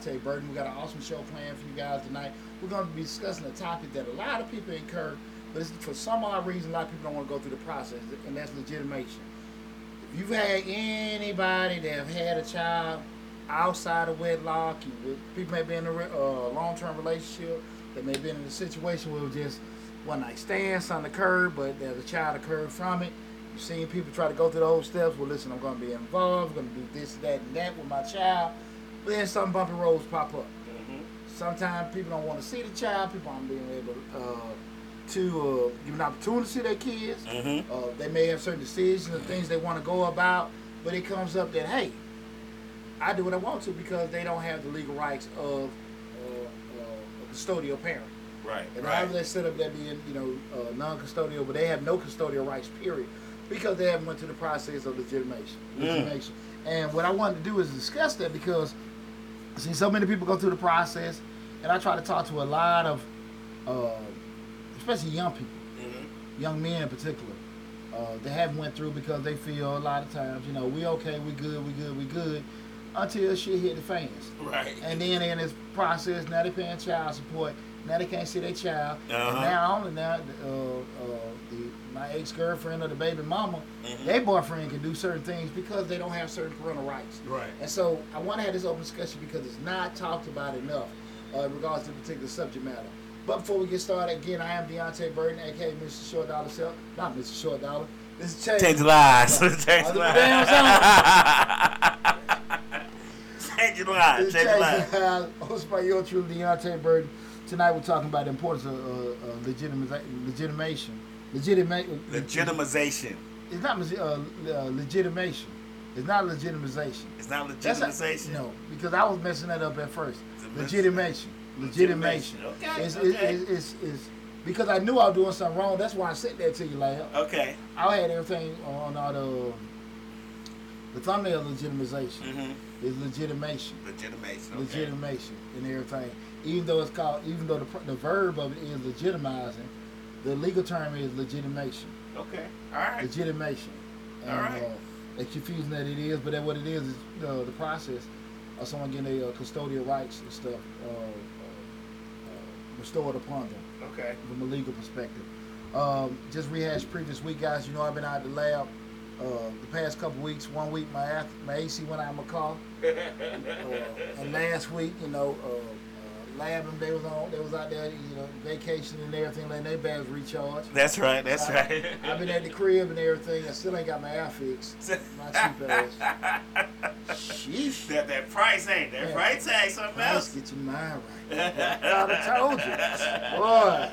Deonte' Burden. We got an awesome show planned for you guys tonight. We're going to be discussing a topic that a lot of people incur, but for some odd reason, a lot of people don't want to go through the process, and that's legitimation. If you've had anybody that have had a child outside of wedlock, people may be in a uh, long-term relationship, they may be in a situation where it was just one night stands on the curb, but there's a child occurred from it. You've seen people try to go through the those steps. Well, listen, I'm going to be involved. I'm going to do this, that, and that with my child. Then some bumpy roads pop up. Mm-hmm. Sometimes people don't want to see the child. People aren't being able uh, to uh, give an opportunity to see their kids. Mm-hmm. Uh, they may have certain decisions and things they want to go about, but it comes up that hey, I do what I want to because they don't have the legal rights of uh, uh, a custodial parent. Right. And right. right. they set up that being, you know, uh, non-custodial, but they have no custodial rights, period, because they haven't went through the process of legitimation. Mm. legitimation. And what I wanted to do is discuss that because, see, so many people go through the process, and I try to talk to a lot of, uh, especially young people, Mm-hmm. young men in particular, uh, they haven't went through because they feel a lot of times, you know, we okay, we good, we good, we good, until shit hit the fans. Right. And then in this process, now they paying child support. Now they can't see their child. And Uh-huh. now only now, uh, uh, the, my ex girlfriend or the baby mama, Mhm. their boyfriend can do certain things because they don't have certain parental rights. Right. And so I want to have this open discussion because it's not talked about enough uh, in regards to the particular subject matter. But before we get started, again, I am Deonte' Burden, aka Mr. Short Dollar Self. Not Mr. Short Dollar. This is Change. Change lives. Yeah. Change lives. Change your lives. Change your lives. Hosted by your true Deonte' Burden. Tonight we're talking about the importance of uh, uh, legitimation. Legitimate. Legitimization. It's not uh, uh, legitimation. It's not legitimization. It's not That's not- legitimization. no, because I was messing that up at first. It's a mess- Legitimation. Legitimation. Legitimation. Okay, It's, okay. It's, it's, it's, because I knew I was doing something wrong. That's why I said that to you, lad. Okay. I had everything on all the the thumbnail legitimization. Mm-hmm. Is legitimation. Legitimation. Okay. legitimation and everything. Even though it's called, even though the, the verb of it is legitimizing, the legal term is legitimation. Okay. All right. Legitimation. And, All right. Uh, as confusing that it is, but that what it is is uh, the process of someone getting their uh, custodial rights and stuff uh, uh, uh, restored upon them Okay. from a legal perspective. Um, just rehash previous week, guys. You know I've been out of the lab uh, the past couple weeks. One week my ac- my AC went out of my car. Uh, and last week, you know, they was on, they was out there, you know, vacation and everything, letting their bags recharge. That's right. That's I- right. I've been at the crib and everything. I still ain't got my air fixed. My cheap ass. Sheesh. that that price ain't that Yeah. price tag something Let's else. get your mind right. I told you. Boy.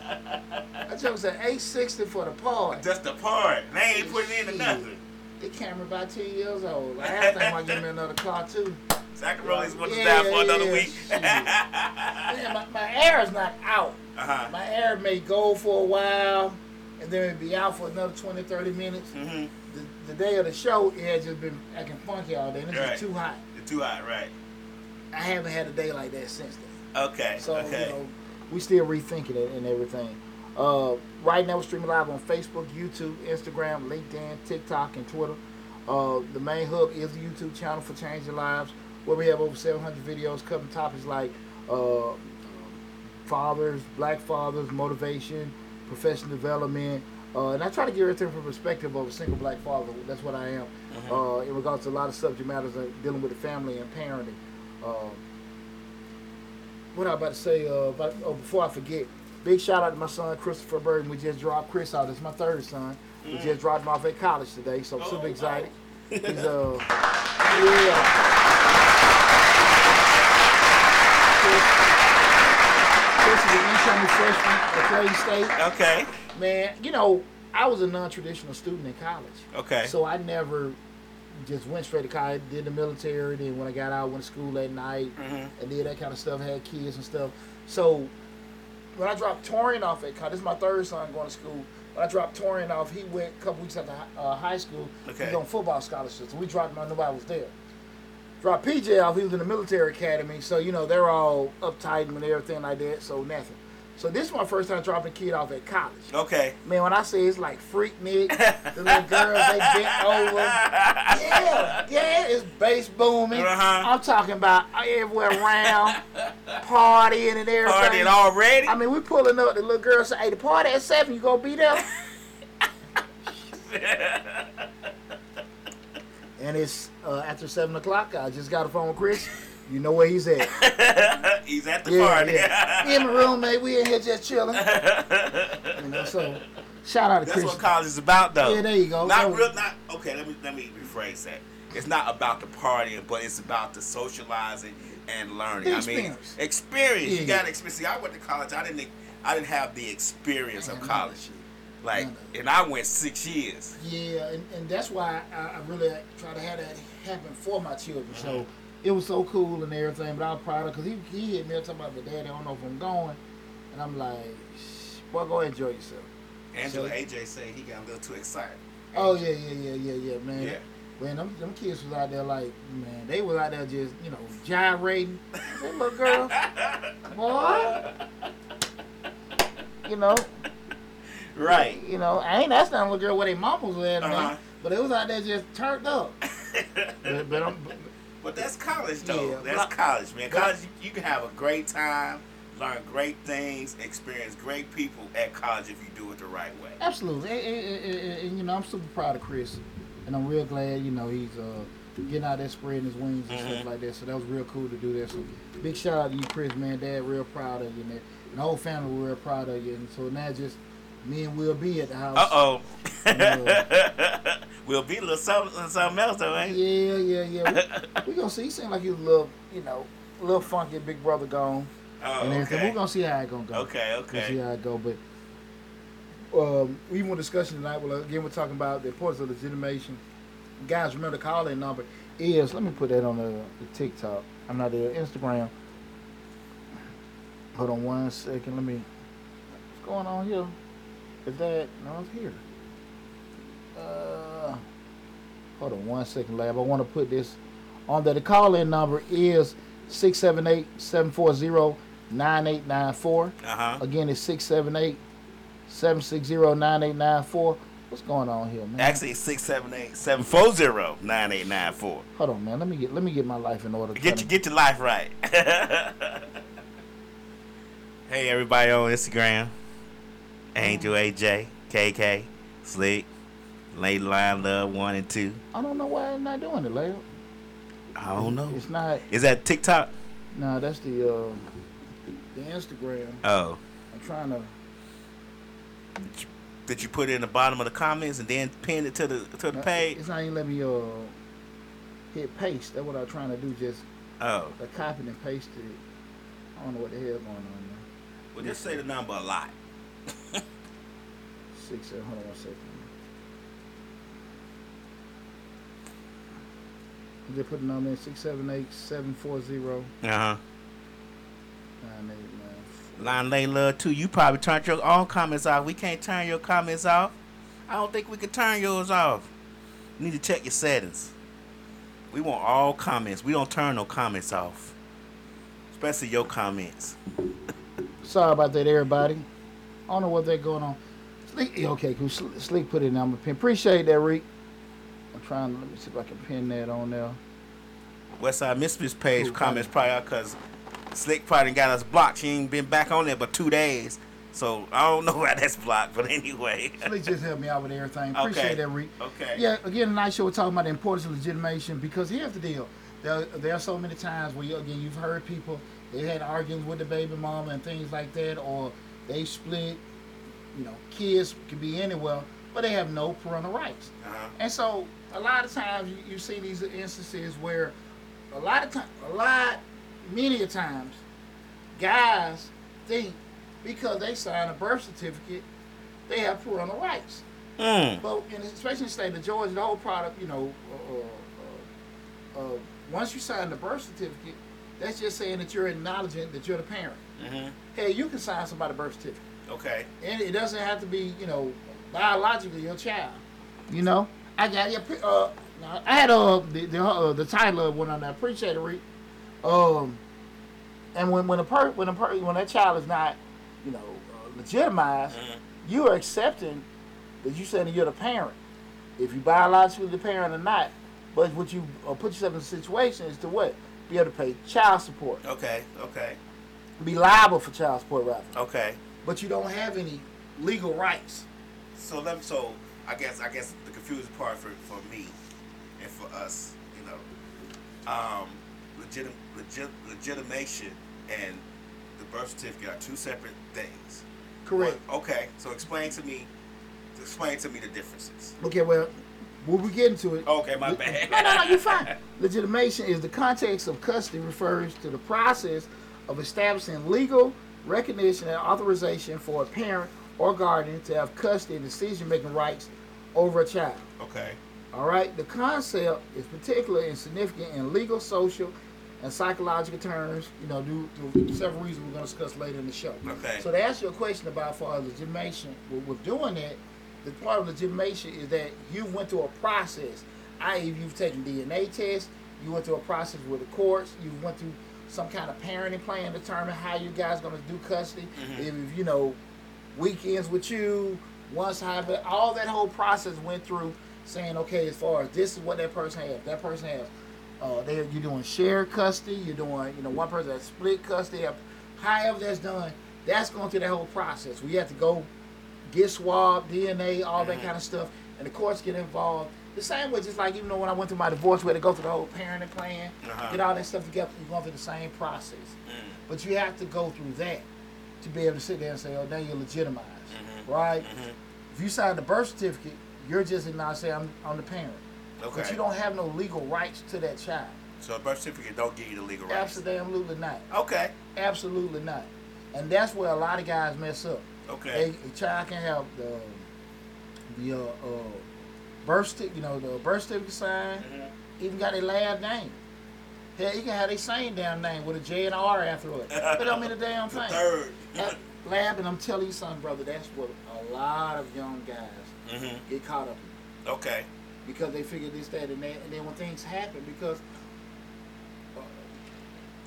I just said 860 for the part. Just the part. They ain't putting Shit. nothing. The camera about 10 years old. I have to think me another car too. So I can roll these windows Yeah, for another week. Yeah, my, my air is not out. uh-huh. My air may go for a while and then it'll be out for another 20, 30 minutes. Mm-hmm. The, the day of the show, it had just been acting funky all day. And it's Right. just too hot. It's too hot, right? I haven't had a day like that since then. Okay. So, okay. you know, we still rethinking it and everything. Uh, right now, we're streaming live on Facebook, YouTube, Instagram, LinkedIn, TikTok, and Twitter. Uh, the main hub is the YouTube channel for Changing Lives, where we have over 700 videos covering topics like uh, fathers, black fathers, motivation, professional development. Uh, and I try to give everything from the perspective of a single black father. That's what I am. Uh, in regards to a lot of subject matters uh, dealing with the family and parenting. Uh, what I about to say, uh, about, oh, before I forget, big shout out to my son Christopher Burden. We just dropped Chris out. It's my third son. We just dropped him off at college today, so I'm Oh, super wow. excited. He's uh, yeah. Chris, Chris is an incoming freshman at Clay State. Okay. Man, you know, I was a non-traditional student in college. Okay. So I never just went straight to college, did the military, then when I got out, went to school at night, Mhm. and did that kind of stuff, had kids and stuff. So when I dropped Torian off at college, this is my third son going to school. When I dropped Torian off, he went a couple weeks after uh, high school. He was on football scholarship, so we dropped him out, nobody was there. Dropped PJ off, he was in the military academy, so you know, they're all uptight and everything like that, so nothing. So this is my first time dropping a kid off at college. Okay. Man, when I say it's like Freaknik, the little girls they bent over. Yeah, yeah, it's bass booming. Uh-huh. I'm talking about everywhere around, partying and everything. Partying already? I mean, we pulling up. The little girl say, "Hey, the party at seven. You gonna be there?" and it's uh, after seven o'clock. I just got a phone with Chris. You know where he's at. He's at the Yeah, party. yeah. In the room, mate. We in here just chilling. You know, so shout out to That's Chris. what college is about, though. Yeah, there you go. Not real. Not okay. Let me let me rephrase that. It's not about the partying, but it's about the socializing and learning. I mean, experience. Yeah, you got experience. See, I went to college. I didn't. I didn't have the experience of college. Like, and I went six years. Yeah, and, and that's why I, I really try to have that happen for my children. So. It was so cool and everything, but I was proud of because he, he hit me up talking about, but daddy, I don't know if I'm going. And I'm like, "Shh, boy, go enjoy yourself. Angela So- AJ said he got a little too excited. Oh, yeah, yeah, yeah, yeah, yeah, man. Yeah. Man, them, them kids was out there like, man, they was out there just, you know, gyrating. That little girl, boy. You know, Right. you know, I ain't that's not a little girl where they mamas were at, Uh-huh. but it was out there just turned up. But, but I'm, But that's college, though. Yeah, that's college, man. College, you, can have a great time, learn great things, experience great people at college if you do it the right way. Absolutely, and, and- and- and- and, you know I'm super proud of Chris, and I'm real glad you know he's uh, getting out there spreading his wings and Mhm. stuff like that. So that was real cool to do that. So big shout out to you, Chris, man. Dad, real proud of you, man. And the whole family were real proud of you. And so now just me and Will be at the house. Uh oh. Yeah. We'll be a little something, something else, though, ain't? Yeah, yeah, yeah. We, we gonna see. He seemed like he was a little, you know, a little funky. Big brother gone Oh, and everything. okay. We're gonna see how it gonna go. Okay, okay. We'll see how it go. But um, even with discussion tonight, well, again, we're talking about the importance of legitimation. Guys, remember the call-in number is. Let me put that on the, the TikTok. I'm not there. Instagram. Hold on one second. Let me. What's going on here? Is that no? It's here. Uh, hold on one second, lab. I want to put this on there. The call-in number is 678-740-9894. Uh huh. Again, it's 678 760 9894. What's going on here, man? Actually, it's 678 740 9894. Hold on, man. Let me get let me get my life in order. Get your, get your life right. hey, everybody on Instagram Angel AJ, KK, Slick, Lady Line Love 1 and 2. I don't know why I'm not doing it, Leo. I don't know. It's not. Is that TikTok? Nah, that's the uh, the Instagram. Oh. I'm trying to. Did you put it in the bottom of the comments and then pin it to the to the page? It's not even letting me uh hit paste. That's what I'm trying to do. Just Oh. uh, copy and paste it. I don't know what the hell going on there. Well, just say the number a lot. Six. Seven, hold on one second. Just put the number in six seven eight seven four zero Uh huh. nine eight nine. Line Lady Love 2, you probably turned your own comments off. We can't turn your comments off. I don't think we can turn yours off. You need to check your settings. We want all comments. We don't turn no comments off. Especially your comments. Sorry about that, everybody. I don't know what they're going on. Sleek, okay, cool. Sle- Sleek put it in. I'm gonna pin. Appreciate that, Reek. Trying to let me see if I can pin that on there. Westside Mistress page Cool, comments probably out because Slick probably got us blocked. She ain't been back on there but two days. So I don't know why that's blocked. But anyway. Sleek just helped me out with everything. Appreciate Okay. that, Reek. Okay. Yeah, again, tonight show we're talking about the importance of legitimation because here's the deal. There, there are so many times where, you, again, you've heard people, they had arguments with the baby mama and things like that, or they split. You know, kids can be anywhere, but they have no parental rights. Uh-huh. And so, a lot of times, you, you see these instances where a lot of time, a lot, many a times, guys think because they sign a birth certificate, they have parental rights. Mm. But in, especially in the state of Georgia, the whole product, you know, uh, uh, uh, once you sign the birth certificate, that's just saying that you're acknowledging that you're the parent. hmm Hey, you can sign somebody's birth certificate, Okay. and it doesn't have to be, you know, biologically your child. You know, I got you. Uh, I had uh the the, uh, the title of one on that. Appreciate it. Um, and when when a per when a per when that child is not you know, uh, legitimized, Mhm. you are accepting that you saying that you're the parent. If you biologically the parent or not, but what you uh, put yourself in a situation is to what? Be able to pay child support, Okay. Okay. be liable for child support rather, Okay. but you don't have any legal rights. So let me, so I guess I guess confusing part for, for me and for us, you know, um, legit, legit legitimation and the birth certificate are two separate things. Correct. What- okay. So explain to me, explain to me the differences. Okay, well, when we get into it, Okay, my bad. No, no, no, you're fine. Legitimation is the context of custody refers to the process of establishing legal recognition and authorization for a parent or guardian to have custody and decision-making rights over a child. Okay. All right, the concept is particularly significant in legal, social, and psychological terms. You know, due to several reasons we're going to discuss later in the show. Okay. So to answer your question about for legitimation, with, with doing that, the part of legitimation is that you went through a process. I.e., you've taken DNA tests, you went through a process with the courts, you went through some kind of parenting plan to determine how you guys going to do custody. Mhm. If you know weekends with you, once hybrid, all that whole process went through saying, okay, as far as this is what that person has, that person has, uh, they you're doing shared custody, you're doing, you know, one person has split custody, however that's done, that's going through that whole process. We have to go get swabbed, DNA, all that Mhm. kind of stuff, and the courts get involved. The same way, just like even though when I went through my divorce, we had to go through the whole parenting plan, Uh-huh. get all that stuff together, you're going through the same process. Mm. But you have to go through that to be able to sit there and say, oh, now you're legitimized, Mhm. right? Mhm. If you sign the birth certificate, you're just now saying I'm, I'm the parent. Okay. But you don't have no legal rights to that child. So a birth certificate don't give you the legal rights. Absolutely not. Okay. Absolutely not. And that's where a lot of guys mess up. Okay. They, a child can have the the uh, uh, birth certificate, you know, the birth certificate signed, Mhm. even got their last name. Hell, you can have their same damn name with a J and R after it. But don't mean a damn The thing. third. Lab, and I'm telling you something, brother, that's what a lot of young guys hmm get caught up in. Okay. because they figure this, that, and that, and then when things happen, because uh,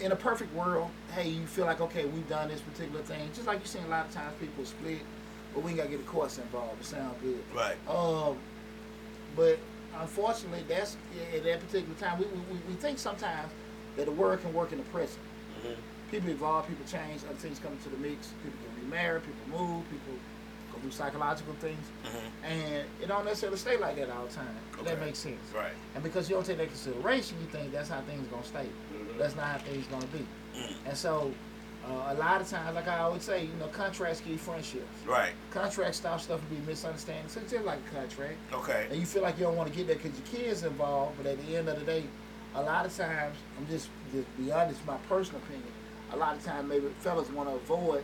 in a perfect world, hey, you feel like okay, we've done this particular thing, just like you see a lot of times people split, but we ain't gotta get the courts involved. It sounds good. Right. Um, but unfortunately, that's at that particular time. We, we, we think sometimes that the word can work in the present. hmm People evolve, people change, other things come into the mix. People remarried, people move, people go through psychological things, hmm and it don't necessarily stay like that all the time. If That makes sense. Right. And because you don't take that consideration, you think that's how things gonna stay. Mhm. That's not how things gonna be. Mm. And so, uh, a lot of times, like I always say, you know, contracts keep friendships. Right. Contracts stop stuff from being misunderstandings. So it's just like a contract. Okay. And you feel like you don't want to get that because your kids involved, but at the end of the day, a lot of times, I'm just just be honest, my personal opinion. A lot of times, maybe fellas want to avoid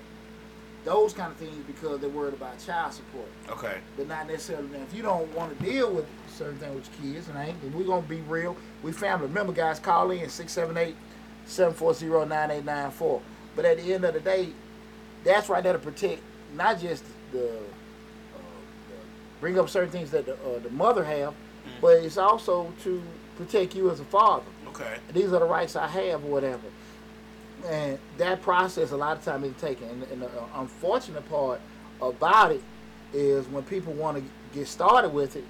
those kind of things because they're worried about child support, Okay. but not necessarily. Now, if you don't want to deal with certain things with your kids, and I ain't, we're gonna be real. We family. Remember, guys, call in 678-740-9894. But at the end of the day, that's right there to protect not just the, uh, the bring up certain things that the, uh, the mother have, Mm. but it's also to protect you as a father. Okay. These are the rights I have, or whatever. And that process, a lot of time, is taken. And, and the uh, unfortunate part about it is when people want to get started with it,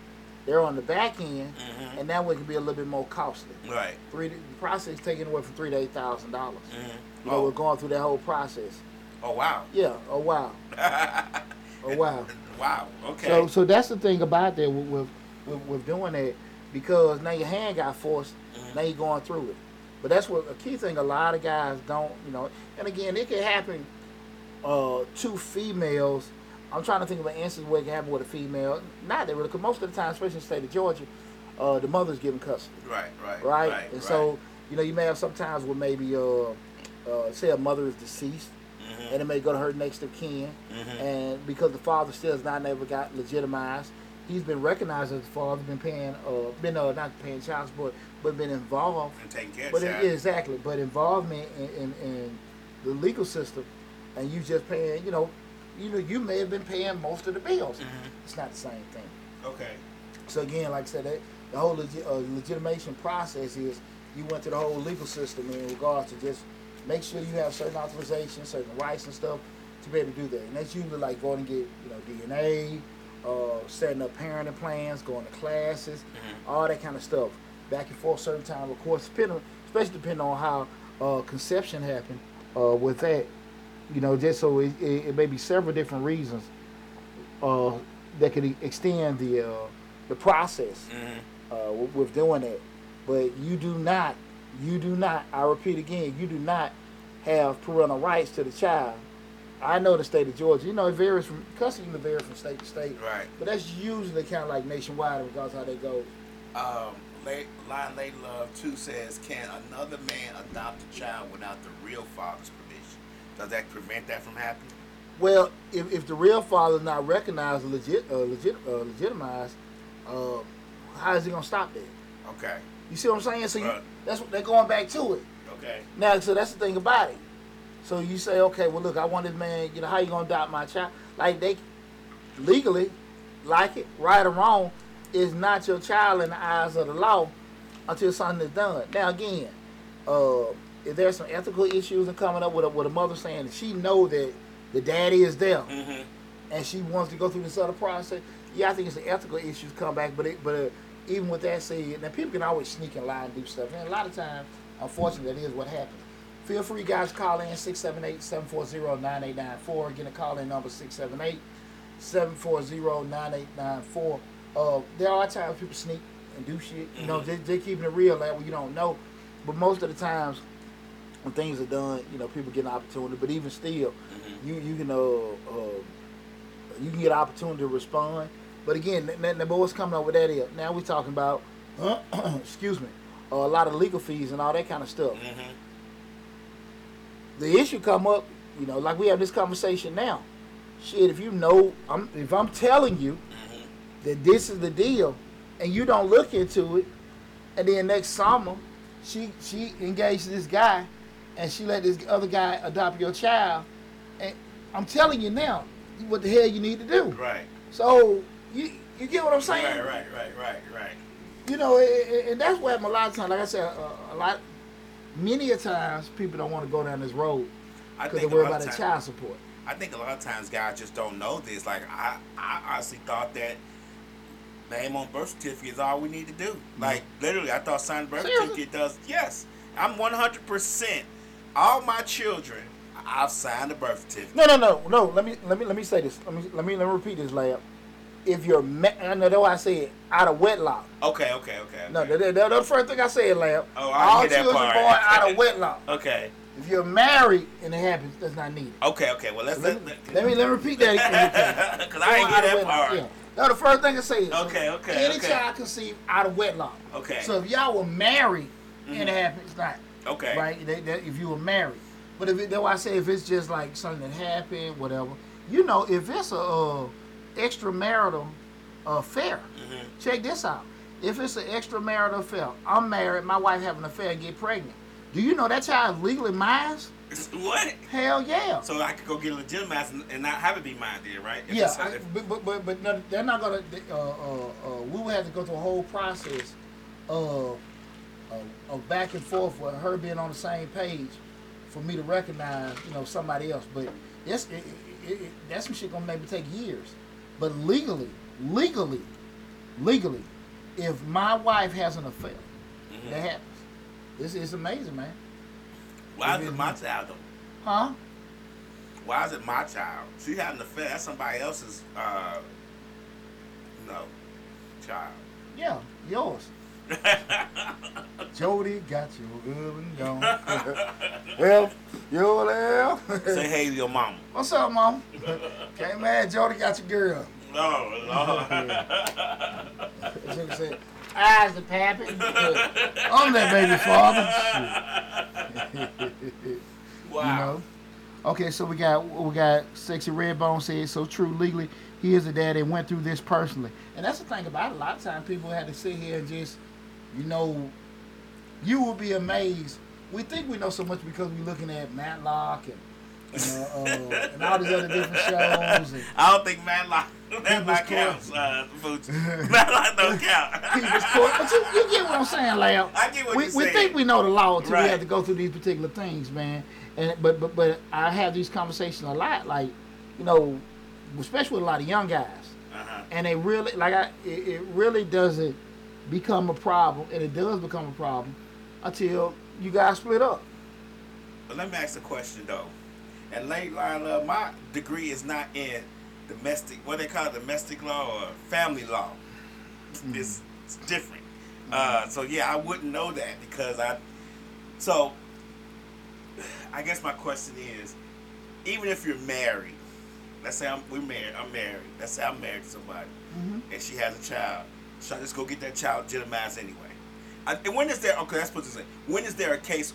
they're on the back end, Mhm. and that way it can be a little bit more costly. Right. Three, the process is taking away from three to eight thousand dollars. hmm You know, Oh. we're going through that whole process. oh wow. Yeah. Oh wow. Oh wow. wow. Okay. So, so that's the thing about that with, with, with, doing that because now your hand got forced. Mhm. Now you're going through it. But that's what a key thing. A lot of guys don't, you know. And again, it can happen uh, to females. I'm trying to think of an instance where it can happen with a female. Not that really, because most of the time, especially in the state of Georgia, uh, the mother's giving custody, Right. Right. right? Right. and so, you know, you may have sometimes where maybe, uh, uh, say, a mother is deceased, hmm and it may go to her next of kin, hmm and because the father still has not never got legitimized, he's been recognized as the father, been paying, uh, been uh, not paying child support, but been involved. And taking care But of it, child. exactly, but involvement in, in, in the legal system, and you just paying, you know, you know, you may have been paying most of the bills. Mhm. It's not the same thing. Okay. So again, like I said, that, the whole legi- uh, legitimation process is you went through the whole legal system in regards to just make sure you have certain authorizations, certain rights and stuff to be able to do that. And that's usually like going to get you know DNA, uh, setting up parenting plans, going to classes, Mhm. all that kind of stuff. Back and forth certain time, of course, depending, especially depending on how uh, conception happened uh, with that. You know, just so it, it, it may be several different reasons uh, that could extend the uh, the process Mhm. uh, with, with doing that. But you do not, you do not. I repeat again, you do not have parental rights to the child. I know the state of Georgia. You know, it varies from custody can vary from state to state. Right. But that's usually kind of like nationwide in regards to how they go. Um, late, Line Lady Love 2 says, Can another man adopt a child without the real father's permission? Does that prevent that from happening? Well, if, if the real father is not recognized, or legit, uh, legit, uh, legitimized, uh, how is he gonna stop that? Okay. You see what I'm saying? So you, that's what they're going back to it. Okay. Now, so that's the thing about it. So you say, okay, well, look, I want this man. You know, how you gonna adopt my child? Like they legally, like it, right or wrong, is not your child in the eyes of the law until something is done. Now, again, uh, if there's some ethical issues and coming up with a, with a mother saying that she know that the daddy is there Mm-hmm. and she wants to go through this other process, yeah, I think it's an ethical issues come back. But it, but uh, even with that said, now people can always sneak and lie and do stuff, and a lot of times, unfortunately, that is what happens. Feel free, guys, call in 678-740-9894. Again, the call in number 678-740-9894. Uh, there are times people sneak and do shit. You know, they, they're keeping it real that way. You don't know, but most of the times when things are done, you know, people get an opportunity. But even still, Mm-hmm. you you can uh, uh you can get an opportunity to respond. But again, the, n- but coming up with that is now we're talking about excuse me, a lot of legal fees and all that kind of stuff. Mm-hmm. The issue come up, you know, like we have this conversation now. Shit, if you know, I'm if I'm telling you that this is the deal, and you don't look into it, and then next summer, she she engaged this guy, and she let this other guy adopt your child, and I'm telling you now, what the hell you need to do. Right. So you you get what I'm saying? Right, right, right, right, right. You know, and- and that's what happened a lot of times. Like I said, uh, a lot, many a times people don't want to go down this road because they think a worry about the child support. I think a lot of times guys just don't know this. Like I, I honestly thought that name on birth certificate is all we need to do. Mm-hmm. Like literally, I thought signing birth Seriously? certificate does. Yes, I'm 100. percent All my children, I've signed a birth certificate. No, no, no, no. Let me let me let me say this. Let me let me let me repeat this, lab. If you're, ma- I know that's why I said out of wedlock. Okay, okay, okay. No, okay. that, that, the first thing I said, lab. Oh, I All hear that children part. born out of wedlock. Okay, If you're married and it happens, that's not needed. okay, okay. Well, let's Let, let, me- let me let me repeat that. Because I ain't Born out hear of that part. Yeah. No, the first thing I say is Okay, okay, any okay. child conceived out of wedlock. Okay. So if y'all were married and it Mhm. happened, it's not Okay. right. They, they, if you were married, but if it, that's why I say if it's just like something that happened, whatever, you know, if it's a uh, extramarital affair, hmm check this out. If it's an extramarital affair, I'm married, my wife have an affair, and get pregnant. Do you know that child is legally mine? What? Hell yeah. So I could go get a legitimate and, and not have it be mine, then, right? If Yeah, I, but, but but but no, they're not gonna. Uh, uh, uh, we would have to go through a whole process of, of of back and forth with her being on the same page for me to recognize, you know, somebody else. But it's it, it, it, that's some shit gonna maybe take years. But legally, legally, legally, if my wife has an affair, Mhm. that happens. This is amazing, man. Why is it my child though? Huh? Why is it my child? She had an affair. That's somebody else's, uh, no, child. Yeah, yours. Jody got you good and gone. well, yo there. Say hey to your mama. What's up, mom? Can't mad, Jody got your girl. No, Lord. Jody said, Eyes the pappy. I'm that baby father. Shit. wow. You know. Okay, so we got we got sexy Redbone said so true legally. He is a dad and went through this personally, and that's the thing about it. A lot of times people had to sit here and just, you know, you will be amazed. We think we know so much because we're looking at Matlock and and, uh, uh, and all these other different shows. And I don't think Matlock Matlock counts. Uh. Matlock don't count. People's Court. But you, you get what I'm saying, Lamb. I get what we, you're we saying. think we know the law until Right. we have to go through these particular things, man. And but but but I have these conversations a lot, like you know, especially with a lot of young guys, Uh-huh. and they really like I. It, it really doesn't become a problem, and it does become a problem until you guys split up. But let me ask a question though. And late line love, my degree is not in domestic what they call it, domestic law or family law. It's, it's different. Uh, so yeah, I wouldn't know that because I. So, I guess my question is, even if you're married, let's say I'm we're married, I'm married. Let's say I'm married to somebody, and she has a child. Should I just go get that child legitimized anyway? I, and when is there? Okay, that's what to say. When is there a case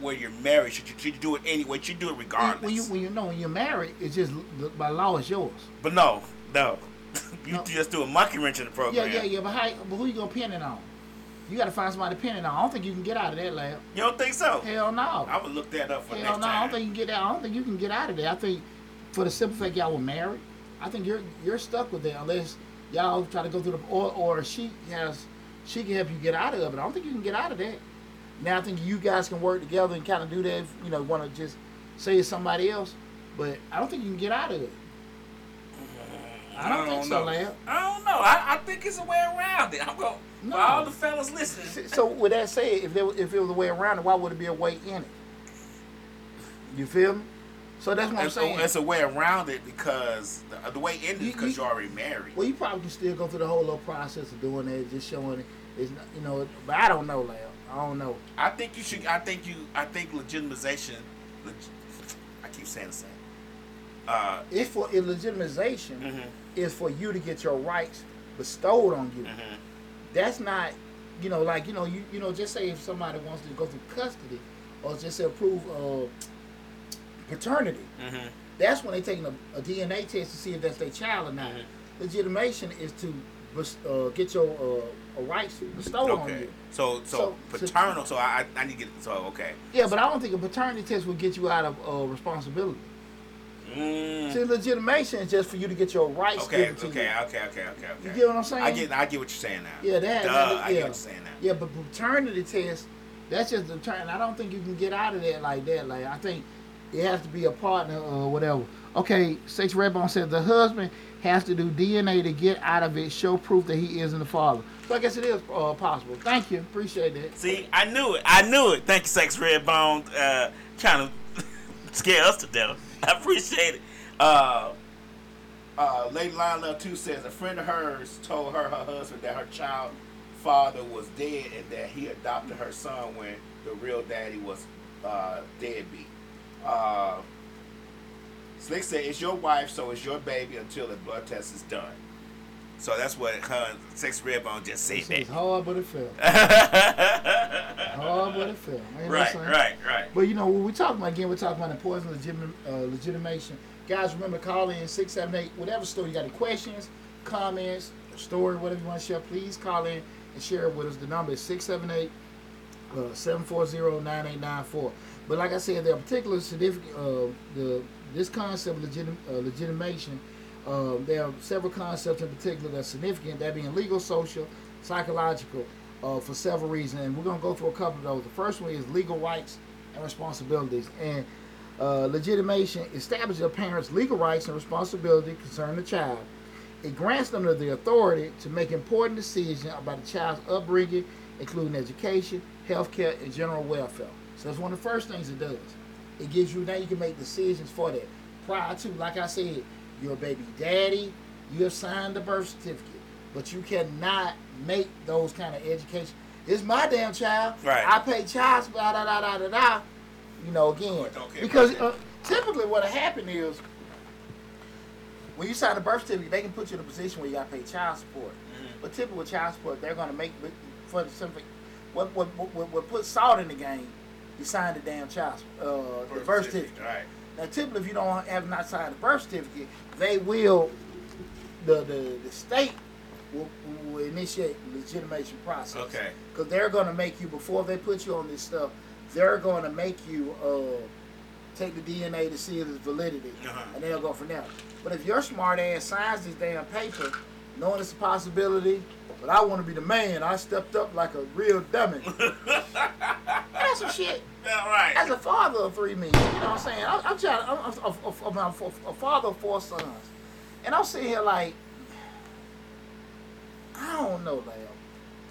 where you're married? Should you, should you do it anyway? Should you do it regardless? When you when you know when you're married, it's just by law it's yours. but no, no. you No. just do a monkey wrench in the program. yeah, yeah. Yeah. But how? But who you gonna pin it on? You got to find somebody to pin it on. I don't think you can get out of that, lab. You don't think so? Hell no. I would look that up for Hell next no, I don't think you can get out. I don't think you can get out of there. I think for the simple fact y'all were married, I think you're you're stuck with that unless y'all try to go through the or or she has she can help you get out of it. I don't think you can get out of that. Now I think you guys can work together and kind of do that. If, you know, want to just say it's somebody else, but I don't think you can get out of it. Uh, I don't, think so, know. Lab. I don't know. I, I think it's a way around it. I'm going No. for all the fellas listening. So with that said, if there if it was a way around it, why would it be a way in it? You feel me? So that's what I'm It's saying. a, it's a way around it because the, the way in it You- because you- you're already married. Well, you probably can still go through the whole little process of doing that, just showing it. It's not, you know, but I don't know, Lal. I don't know. I think you should. I think you. I think legitimization. Leg, I keep saying the same. Uh, It's for illegitimization mhm, is for you to get your rights bestowed on you. mhm. That's not, you know, like you know, you you know, just say if somebody wants to go through custody, or just say approve uh, paternity. Mhm. That's when they're taking a, a DNA test to see if that's their child or not. Mhm. Legitimation is to uh, get your uh, rights bestowed on Okay. you. So, so, So- so- paternal. So, I, I I need to get. So okay. Yeah, but I don't think a paternity test will get you out of uh, responsibility. Mm. See, legitimation is just for you to get your rights Okay. given to Okay. you. Okay. Okay. Okay. Okay. You get what I'm saying? I get. I get what you're saying now. Yeah, that. Duh, that- I get what you're saying now. Yeah, but paternity test, that's just the turn. I don't think you can get out of that like that. Like I think it has to be a partner or whatever. Okay, Six Redbone said the husband has to do DNA to get out of it, show proof that he isn't the father. So I guess it is uh, possible. Thank you, appreciate that. See, I knew it. I knew it. Thank you, Sex Redbone. Uh, trying to scare us to death. I appreciate it. Uh, uh, Lady Lionel too says a friend of hers told her her husband that her child father was dead and that he adopted her son when the real daddy was uh, deadbeat. Uh, Slick said, "It's your wife, so it's your baby until the blood test is done." So that's what her six redbone just said. It's hard, but it felt. hard, but it felt. Right, right, right. But you know, when we talking about again, we're talking about the legitim- uh, legitimation. Guys, remember call in six seven eight whatever story you got. Any questions, comments, story, whatever you want to share, please call in and share it with us. The number is 678 uh, 740 9894. But like I said, there are particular significant uh, the this concept of uh, legitimation. Um, there are several concepts in particular that are significant. That being legal, social, psychological, uh, for several reasons. And we're gonna go through a couple of those. The first one is legal rights and responsibilities. And uh, legitimation establishes a parent's legal rights and responsibility concerning the child. It grants them the authority to make important decisions about the child's upbringing, including education, healthcare, and general welfare. So that's one of the first things it does. It gives you now you can make decisions for that. Prior to, like I said, you're baby daddy, you have signed the birth certificate, but you cannot make those kind of education. It's my damn child. Right. I pay child support, da da da da da. You know, again, Okay, because uh, typically what happened is when you sign a birth certificate, they can put you in a position where you got to pay child support. Mhm. But typically child support, they're going to make for the simple. What what what, what puts salt in the game? You sign the damn child uh, the birth certificate. Right. Now, typically, if you don't have not signed the birth certificate, they will the the, the state will, will initiate the legitimation process. Okay. Because they're going to make you before they put you on this stuff. They're going to make you uh, take the DNA to see if its validity, Uh-huh. and they'll go from there. But if your smart ass signs this damn paper, knowing it's a possibility, but I want to be the man, I stepped up like a real dummy. That's some shit. Yeah, right. As a father of three men, you know what I'm saying? I'm, I'm trying. I'm, I'm, I'm, I'm a, a father of four sons, and I'm sitting here like, I don't know, Lamb.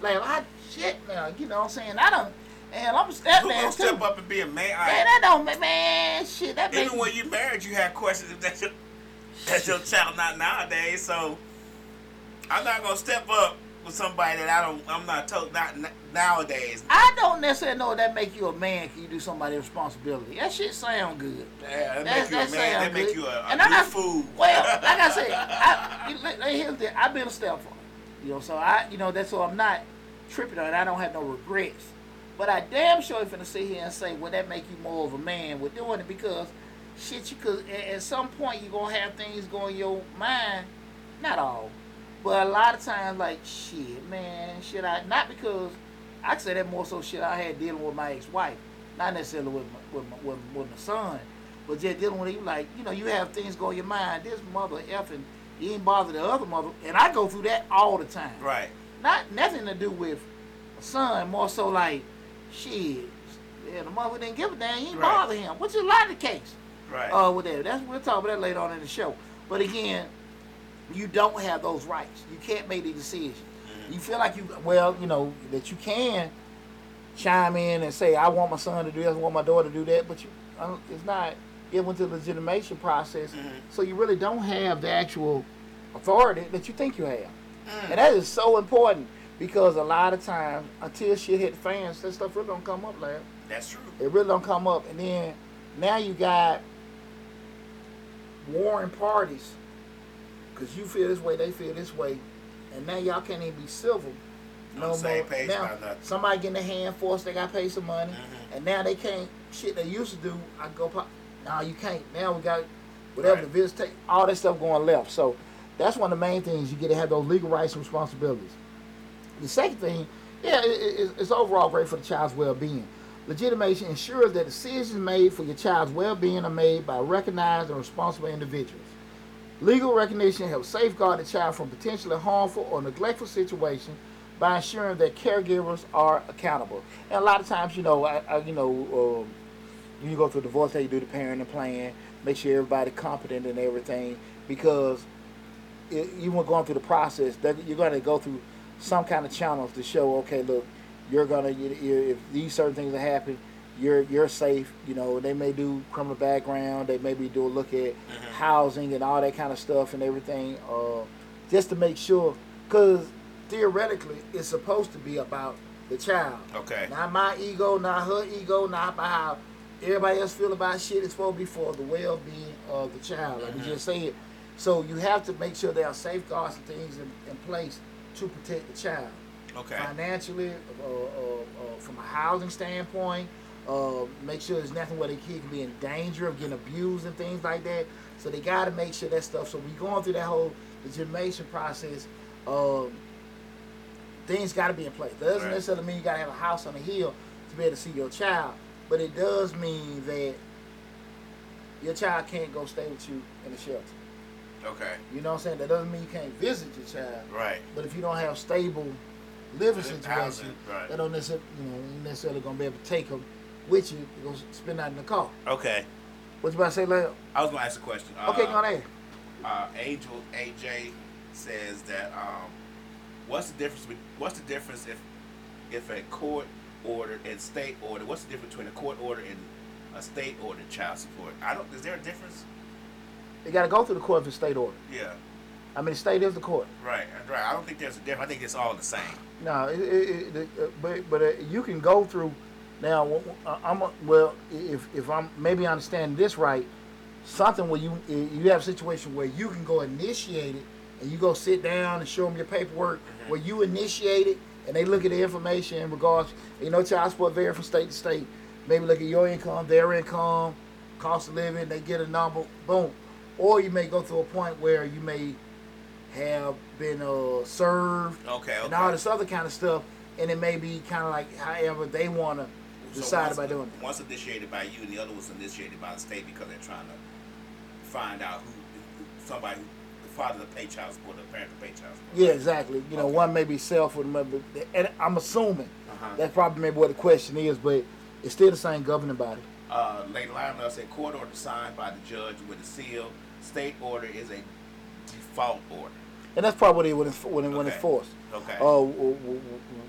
Lamb, I shit now. You know what I'm saying? I don't. And I'm a step Who man gonna too. step up and be a man? Man, that don't ma- man shit. That Even when you married, you had questions if that's your, that's your child. Not nowadays. So I'm not gonna step up with somebody that I don't. I'm not told. Not nowadays. I don't necessarily know that make you a man. Can you do somebody's responsibility? That shit sound good. Yeah, that That- make you a man. That make you a, a And I'm good not- fool. Well, like I said, I, you- like- like, here's the, I've been a stepfather. You know, so I, you know, that's so I'm not tripping on it. I don't have no regrets. But I damn sure ain't finna sit here and say, well, that make you more of a man with doing it because shit, you could, at, at some point, you're gonna have things go in your mind. Not all, but a lot of times, like, shit, man, shit, I, not because, I say that more so shit I had dealing with my ex-wife. Not necessarily with my, with my, with, with my son, but just dealing with you like, you know, you have things go in your mind. This mother effing, you ain't bother the other mother, and I go through that all the time. Right. Not nothing to do with a son, more so like, shit, yeah, the mother didn't give a damn, He ain't Right. bother him, which is a lot of the case. Right. Uh, with that, that's we'll talk about that later on in the show. But again, you don't have those rights. You can't make the decision. Mm-hmm. You feel like you, well, you know, that you can chime in and say, I want my son to do this, I want my daughter to do that, but you, uh, it's not. It went to the legitimation process, Mhm. so you really don't have the actual authority that you think you have, and that is so important because a lot of times, until shit hit the fans, that stuff really don't come up, lad. That's true. It really don't come up, and then now you got warring parties because you feel this way, they feel this way, and now y'all can't even be civil. Same page now, somebody getting their hand forced, they got to pay some money, Mhm. and now they can't. Shit they used to do, I go pop. Now you can't. Now we got whatever Right. the visits take, all that stuff going left. So that's one of the main things you get to have those legal rights and responsibilities. The second thing, yeah, it, it's overall great for the child's well-being. Legitimation ensures that decisions made for your child's well-being are made by recognized and responsible individuals. Legal recognition helps safeguard the child from potentially harmful or neglectful situations by ensuring that caregivers are accountable. And a lot of times, you know, I, I you know, um, when you go through a divorce, you do the parenting plan, make sure everybody competent and everything, because it, even going through the process, you're going to go through some kind of channels to show, okay, look, you're you, you, if these certain things are happening, you're you're safe. You know, they may do criminal background, they maybe do a look at housing and all that kind of stuff and everything, uh, just to make sure, because theoretically, it's supposed to be about the child. Okay. Not my ego, not her ego, not about how everybody else feel about shit. It's supposed to be for the well-being of the child, like we just said. So you have to make sure there are safeguards and things in, in place to protect the child Okay. financially, uh, uh, uh, from a housing standpoint. Uh, make sure there's nothing where the kid can be in danger of getting abused and things like that. So they got to make sure that stuff. So we going through that whole legitimation process. Um, things got to be in place. That doesn't Right. necessarily mean you got to have a house on a hill to be able to see your child, but it does mean that your child can't go stay with you in a shelter. Okay. You know what I'm saying? That doesn't mean you can't visit your child. Right. But if you don't have stable living situation, right. that don't necessarily, you know, necessarily gonna be able to take them with you. You're gonna spend that in the car. Okay. What you about to say, Leo? I was gonna ask a question. Okay, Uh, go ahead. uh, Angel AJ says that um, what's the difference? With, what's the difference if if a court order and state order? What's the difference between a court order and a state order child support? I don't. Is there a difference? You got to go through the court for a state order. Yeah. I mean, the state is the court. Right. Right. I don't think there's a difference. I think it's all the same. No, it, it, it, uh, but but uh, you can go through. Now, uh, I'm a, well. If if I'm maybe understand this right, something where you you have a situation where you can go initiate it, and you go sit down and show them your paperwork where you initiate it, and they look at the information in regards. You know, child support vary from state to state. Maybe look at your income, their income, cost of living. They get a number, boom. Or you may go to a point where you may have been uh, served Okay. Okay. and all this other kind of stuff. And it may be kind of like however they want to decided one's- by doing it. One's initiated by you, and the other was initiated by the state because they're trying to find out who, who somebody, who, the father to pay child support, the parent to pay child support. Yeah, exactly. You know, Okay. one may be self, and maybe, and I'm assuming Uh-huh. that's probably maybe what the question is, but it's still the same governing body. Uh, Lady Lionel said court order signed by the judge with a seal. State order is a default order. And that's probably when it's when, it, when it's Okay. forced. Okay. Oh, w- w-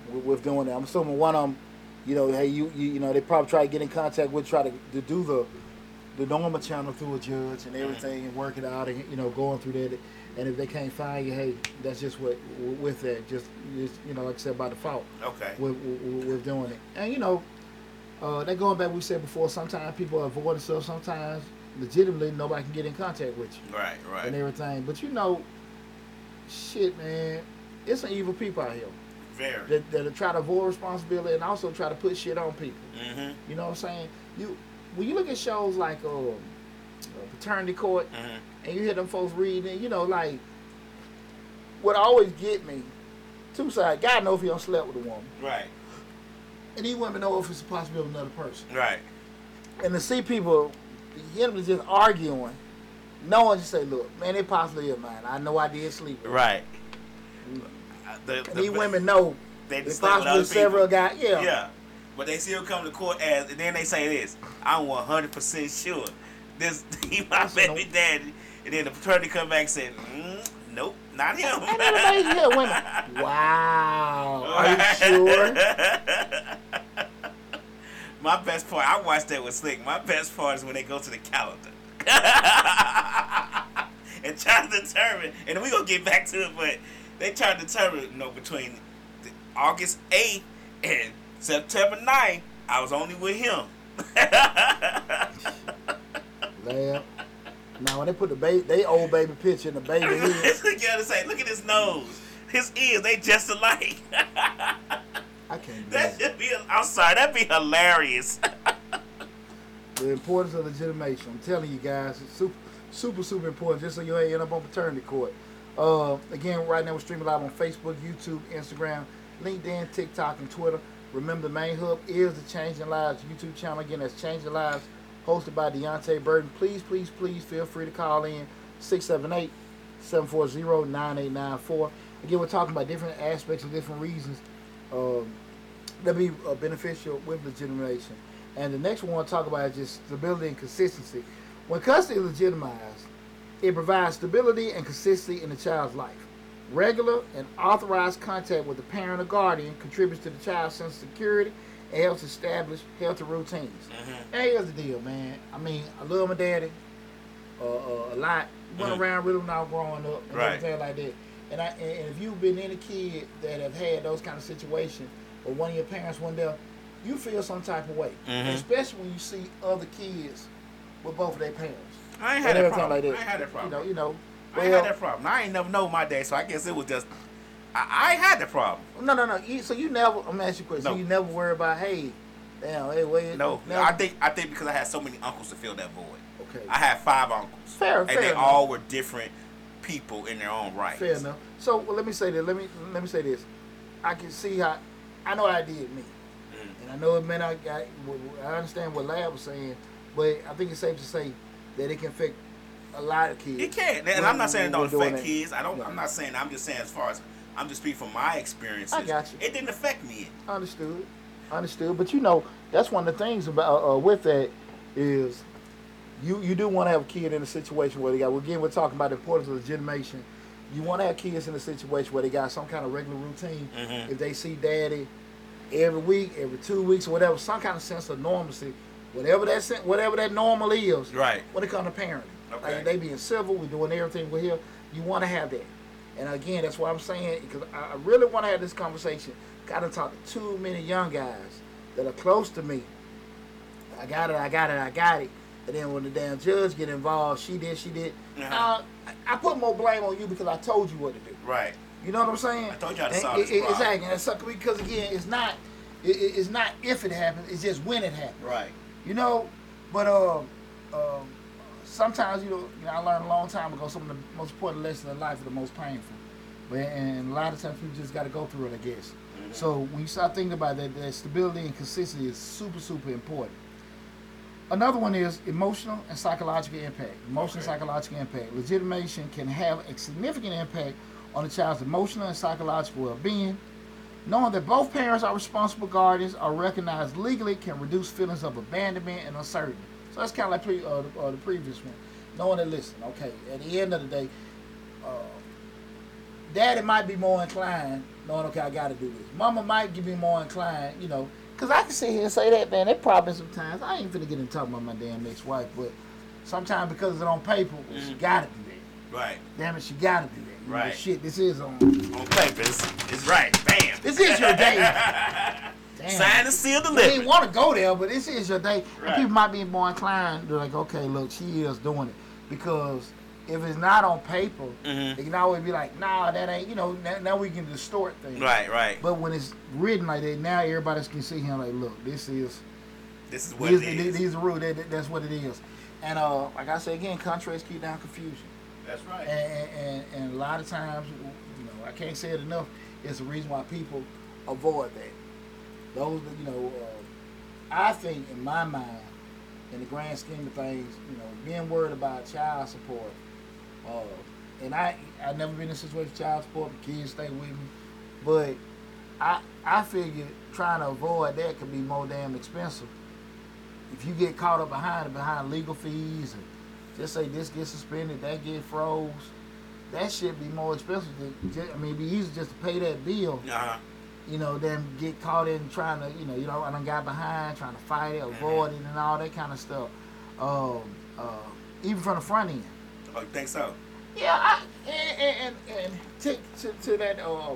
w- with doing that, I'm assuming one of them, you know, hey, you, you, you know, they probably try to get in contact with, try to, to do the, the normal channel through a judge and everything, and work it out, and you know, going through that. And if they can't find you, hey, that's just what with that, just, just you know, like I said, by default. okay. with, with, with doing it. And you know, uh, that going back, we said before, sometimes people avoid stuff. Sometimes, legitimately, nobody can get in contact with you Right. Right. and everything. But you know, shit, man, it's some evil people out here Very. that that try to avoid responsibility and also try to put shit on people. Mm-hmm. You know what I'm saying? You when you look at shows like um, uh, Paternity Court Mm-hmm. and you hear them folks reading, you know, like what always get me. Two sides. God know if he don't slept with a woman. Right. And these women know if it's a possibility of another person. Right. And to see people, them just arguing, no one just say, look, man, it possibly is mine. I know I did sleep with. Right. The, the- these women know they just possibly several guys. Yeah. Yeah. But they still come to court as, and then they say this: I'm 100 percent sure this he my baby no- daddy. And then the attorney come back and said, mm, Nope, not him. And amazing, yeah, women. Wow. Are you sure? My best part, I watched that with Slick. My best part is when they go to the calendar and try to determine. And we're gonna get back to it, but they determine, you know, between the August 8th and September 9th, I was only with him. Lab. Now when they put the baby, they old baby picture in the baby head. you gotta say, look at his nose, his ears, they just alike. I can't do that that. should be. I'm sorry, that'd be hilarious. The importance of legitimation. I'm telling you guys, it's super, super, super important. Just so you ain't end up on paternity court. Uh, again, right now we're streaming live on Facebook, YouTube, Instagram, LinkedIn, TikTok, and Twitter. Remember, the main hub is the Changing Lives YouTube channel. Again, that's Changing Lives, hosted by Deonte' Burden. Please, please, please feel free to call in 678 740 9894. Again, we're talking about different aspects and different reasons um, that be uh, beneficial with legitimation. And the next one I want to talk about is just stability and consistency. When custody is legitimized, it provides stability and consistency in the child's life. Regular and authorized contact with the parent or guardian contributes to the child's sense of security and helps establish healthy routines. And here's the deal, man. I mean, I love my daddy uh, uh, a lot. Went Mhm. around with him was growing up and Right. everything like that. And, I, and if you've been any kid that have had those kind of situations, or one of your parents went there, you feel some type of way, Mhm. especially when you see other kids with both of their parents. I ain't had that problem. like that. I ain't had that problem. You know, you know. I ain't had that problem. I ain't never know my day, so I guess it was just. I, I had that problem. no, no, no. You, so you never. I'm asking you a question. No. So you never worry about, hey, damn, hey, wait. No, never, I think I think because I had so many uncles to fill that void. Okay. I had five uncles, Fair, and fair they enough. all were different people in their own right. Fair enough. So well, let me say this. Let me let me say this. I can see how I know I did me, Mm. and I know it meant. I, I understand what Lab was saying, but I think it's safe to say that it can affect a lot of kids. It can, and I'm not saying it don't affect kids. I don't. I'm not saying. I'm just saying as far as I'm just speaking from my experiences. I got you. It didn't affect me. Understood. Understood. But you know, that's one of the things about uh, with that is you you do want to have a kid in a situation where they got. Again, we're talking about the importance of legitimation. You want to have kids in a situation where they got some kind of regular routine. Mhm. If they see daddy every week, every two weeks, or whatever, some kind of sense of normalcy, whatever that whatever that normal is. Right. When it comes to parenting, Okay. like they being civil, we're doing everything we're here. You want to have that, and again, that's why I'm saying because I really want to have this conversation. Got to talk to too many young guys that are close to me. I got it, I got it, I got it. And then when the damn judge get involved, she did, she did. Uh-huh. Uh, I- put more blame on you because I told you what to do. Right. You know what I'm saying? I told you how to solve it- this problem. Exactly. Because again, it's not, it- it's not if it happens. It's just when it happens. Right. You know, but um, um, sometimes you know, you know, I learned a long time ago some of the most important lessons in life are the most painful. But and a lot of times people just got to go through it, I guess. Mhm. So when you start thinking about that, that stability and consistency is super, super important. Another one is emotional and psychological impact. Emotional and psychological impact. Legitimation can have a significant impact on a child's emotional and psychological well-being. Knowing that both parents are responsible guardians are recognized legally can reduce feelings of abandonment and uncertainty. So that's kind of like pre, uh, the, uh, the previous one. Knowing that, listen, okay, at the end of the day, uh, daddy might be more inclined, knowing, okay, I got to do this. Mama might give me more inclined, you know, because I can sit here and say that, man, that probably sometimes, I ain't finna get in talking about my damn ex-wife, but sometimes because it's on paper, well, she got to that. Right. Damn it, she got to do that. You know, Right. shit, this is on. On paper, it's, it's right. Bam. This is your day. Damn. Sign and seal I didn't delivered. want to go there, but this is your day. Right. And people might be more inclined They're like, okay, look, she is doing it. Because if it's not on paper, Mhm. they can always be like, nah, that ain't, you know, now, now we can distort things. Right, right. But when it's written like that, now everybody can see him like, look, this is, This is what these, it these, these are rules. That, that- that's what it is. And uh, like I said again, contracts keep down confusion. That's right. And, and, and, a lot of times, you know, I can't say it enough. It's the reason why people avoid that. Those, that, you know, uh, I think in my mind, in the grand scheme of things, you know, being worried about child support, uh, and I, I've never been in a situation with child support. The kids stay with me, but I, I figure trying to avoid that could be more damn expensive. If you get caught up behind it, behind legal fees and just say this gets suspended, that get froze. That should be more expensive. Than just, I mean, it'd be easy just to pay that bill, Uh-huh. you know, than get caught in trying to, you know, you know, I done got behind, trying to fight it, avoid it, and all that kind of stuff. Um, uh, even from the front end. Oh, you think so? Yeah, I, and, and, and, and to, to, to that, uh, uh,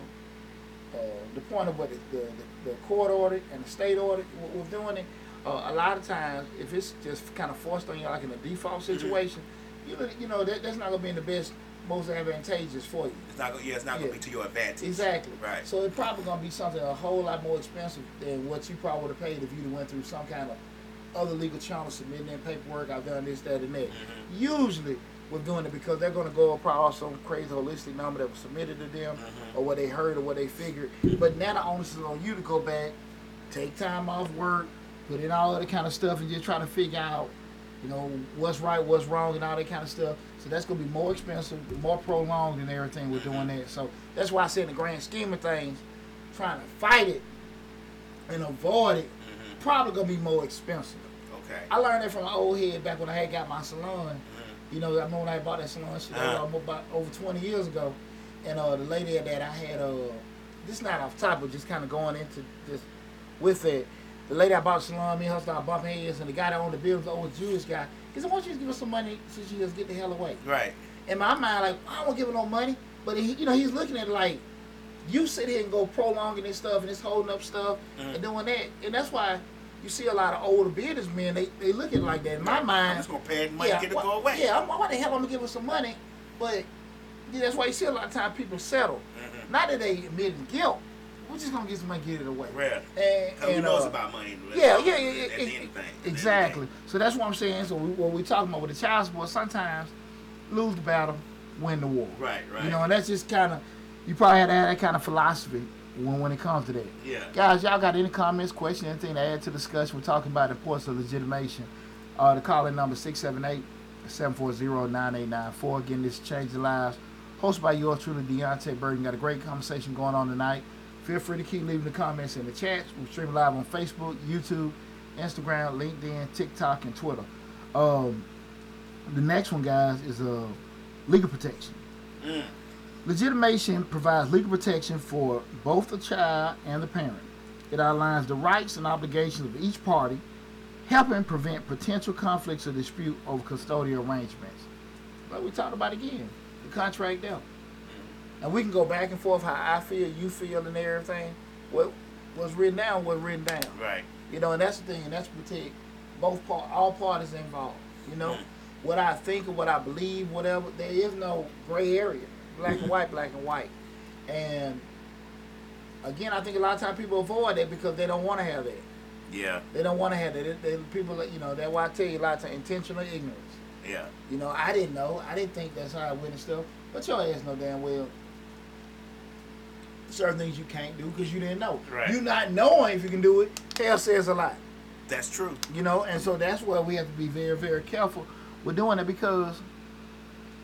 the point of what the, the, the court order and the state order w- was doing it, uh, a lot of times, if it's just kind of forced on you, like in a default situation, you know, you know that, that's not going to be in the best, most advantageous for you. It's not. Gonna, yeah, it's not gonna be to your advantage. Exactly. Right. So it's probably going to be something a whole lot more expensive than what you probably would have paid if you'd went through some kind of other legal channel, submitting their paperwork. I've done this, that, and that. Mhm. Usually, we're doing it because they're going to go across some crazy holistic number that was submitted to them, Mhm. or what they heard, or what they figured. But now the onus is on you to go back, take time off work, put in all of that kind of stuff, and just try to figure out, you know, what's right, what's wrong, and all that kind of stuff. So that's going to be more expensive, more prolonged and everything we're doing that. So that's why I said in the grand scheme of things, trying to fight it and avoid it Mhm. probably going to be more expensive. Okay. I learned that from an old head back when I had got my salon. Mhm. You know, I remember when I bought that salon shit Uh-huh. about over 20 years ago. And uh, the lady that I had, uh, this not off top, but just kind of going into this with it. The lady I bought salon, me and her started bumping heads, and the guy that owned the building, the old Jewish guy, he said, why don't you just give us some money so she just get the hell away? Right. In my mind, like, I don't give her no money. But, he, you know, he's looking at it like, you sit here and go prolonging this stuff and it's holding up stuff Mhm. and doing that. And that's why you see a lot of older businessmen, they, they look at it like that. In my mind, I'm just gonna pay the money, get it why, go away. Yeah, I'm, why the hell I'm gonna give her some money? But yeah, that's why you see a lot of time people settle. Mhm. Not that they admitting guilt. We're just gonna get some money, get it away. Rare. And, and, knows uh, about money? Yeah, yeah, yeah, end yeah, of the thing. At the the exactly. So that's what I'm saying. So we, what we're talking about with the child support, sometimes lose the battle, win the war. Right. Right. You know, and that's just kind of you probably had to have that kind of philosophy when when it comes to that. yeah. Guys, y'all got any comments, questions, anything to add to the discussion? We're talking about the importance of legitimation. Uh, the calling number 678-740-9894. Again, this is Change the Lives. Hosted by yours truly, Deonte' Burden. Got a great conversation going on tonight. Feel free to keep leaving the comments in the chat. We stream live on Facebook, YouTube, Instagram, LinkedIn, TikTok, and Twitter. Um, the next one, guys, is uh, legal protection. Mm. Legitimation provides legal protection for both the child and the parent. It outlines the rights and obligations of each party, helping prevent potential conflicts or dispute over custodial arrangements. But we talked about again, the contract there. And we can go back and forth how I feel, you feel, and everything. What was written down was written down. Right. You know, and that's the thing, and that's protect both part, all parties involved. You know, Mhm. what I think or what I believe, whatever. There is no gray area, black and white, black and white. And again, I think a lot of times people avoid that because they don't want to have that. Yeah. They don't want to have that. They, they, people, you know, that's why I tell you a lot of times intentional ignorance. Yeah. You know, I didn't know. I didn't think that's how I went and stuff. But your ass know damn well. Certain things you can't do because you didn't know. Right. You not knowing if you can do it, hell says a lot. That's true. You know, and so that's why we have to be very, very careful with doing it because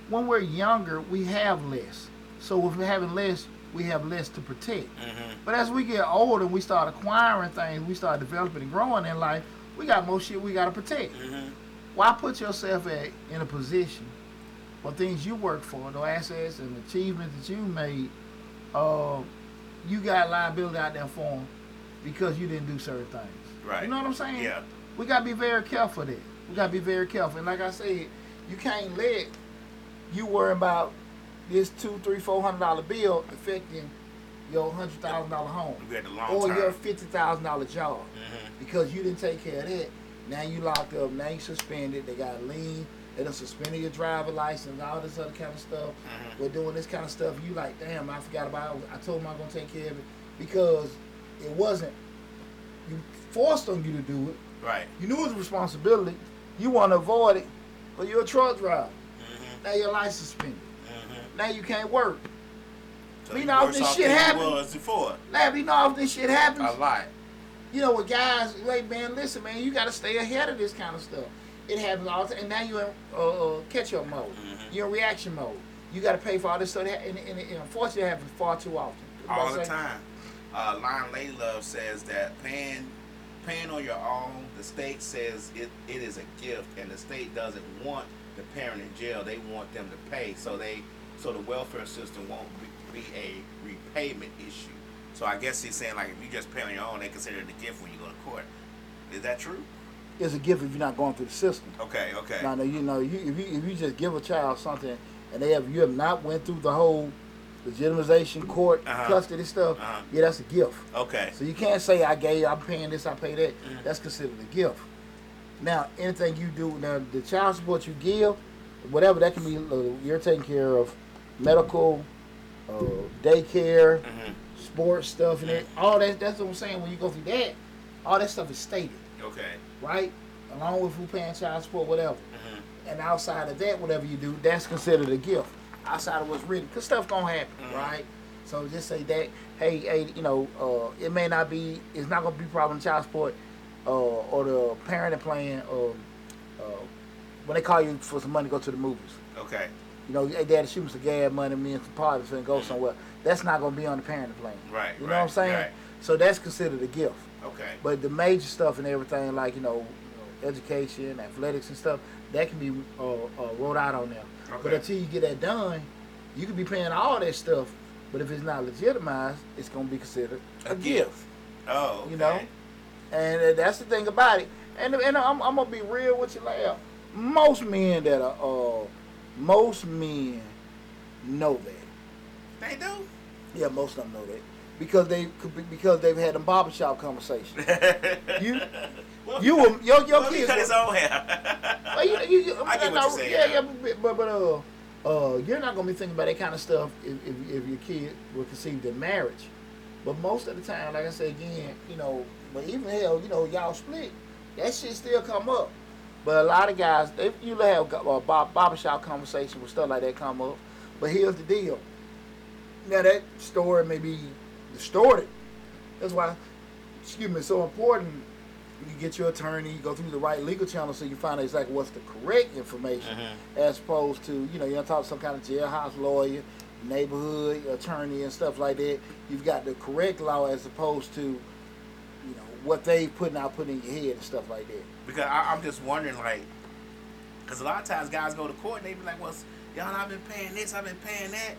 when we're younger, we have less. So if we're having less, we have less to protect. Mm-hmm. But as we get older and we start acquiring things, we start developing and growing in life, we got more shit we got to protect. Mm-hmm. Why put yourself at, in a position for things you work for, the assets and achievements that you made, uh, you got liability out there for them because you didn't do certain things. Right. You know what I'm saying? Yeah. We got to be very careful there. We got to be very careful. And like I said, you can't let you worry about this two, three, four hundred dollar bill affecting your hundred thousand dollar home We had the long or term. your fifty thousand dollar job Mhm. because you didn't take care of that. Now you locked up. Now you suspended. They got lien. They done suspending your driver license. All this other kind of stuff. Mhm. We're doing this kind of stuff. You like, damn, I forgot about. It. I told them I'm gonna take care of it because it wasn't. You forced on you to do it. Right. You knew it was a responsibility. You want to avoid it, but you're a truck driver. Mm-hmm. Now your license suspended. Mm-hmm. Now you can't work. So We know worse this shit than you happened. was before. Now you know if this shit happens, A lot. you know with guys like man, listen man, you got to stay ahead of this kind of stuff. It happens all the time, and now you're in uh, uh, catch-up mode. Mhm. You're in reaction mode. You got to pay for all this stuff, and, and, and unfortunately, it happens far too often. all the time. Uh, Lion Lady Love says that paying paying on your own, the state says it, it is a gift, and the state doesn't want the parent in jail. They want them to pay, so they so the welfare system won't be, be a repayment issue. So I guess he's saying like if you just pay on your own, they consider it a gift when you go to court. Is that true? It's a gift if you're not going through the system. Okay, okay. Now, you know, you, if you if you just give a child something and they have you have not went through the whole legitimization court Uh-huh. custody stuff, Uh-huh. yeah, that's a gift. Okay. So you can't say I gave, I'm paying this, I pay that. Mhm. That's considered a gift. Now, anything you do, now the child support you give, whatever that can be, uh, you're taking care of medical, uh, daycare, hmm sports stuff, and that, all that. That's what I'm saying. When you go through that, all that stuff is stated, Okay. Right? Along with who paying child support, whatever. hmm And outside of that, whatever you do, that's considered a gift. Outside of what's written, cause stuff gonna happen, Mhm. right? So just say that, hey, hey, you know, uh, it may not be, it's not gonna be problem child support, uh, or the parenting plan, or uh, when they call you for some money, go to the movies. Okay. You know, hey, daddy, shoot me some gas money, me and some parties and go somewhere. That's not gonna be on the parenting plan. Right. You know right, what I'm saying? Right. So that's considered a gift. Okay. But the major stuff and everything, like you know, education, athletics, and stuff, that can be uh, uh, wrote out on there. But until you get that done, you could be paying all that stuff. But if it's not legitimized, it's gonna be considered a, gift. Oh. Okay. You know? And uh, that's the thing about it. And and I'm, I'm gonna be real with you, like most men that are uh, most men know that. They do. Yeah, most of them know that because they because they've had them barbershop conversation. you well, you were your your well, kids. Cut his own hair. well, you, you, you, I get what you're saying, Yeah, yeah. but, but, uh, uh, you're not gonna be thinking about that kind of stuff if, if, if your kid were conceived in marriage. But most of the time, like I said again, you know, but even hell, you know, y'all split, that shit still come up. But a lot of guys, they you have uh, bar- barbershop conversations with stuff like that come up. But here's the deal. Now that story may be distorted. That's why, excuse me, it's so important you get your attorney, you go through the right legal channel so you find out exactly what's the correct information Mhm. as opposed to, you know, you're talking some kind of jailhouse lawyer, neighborhood attorney and stuff like that. You've got the correct law as opposed to, you know, what they putting out putting in your head and stuff like that. Because I, I'm just wondering, like, because a lot of times guys go to court and they be like, "Well, y'all, I've been paying this, I've been paying that,"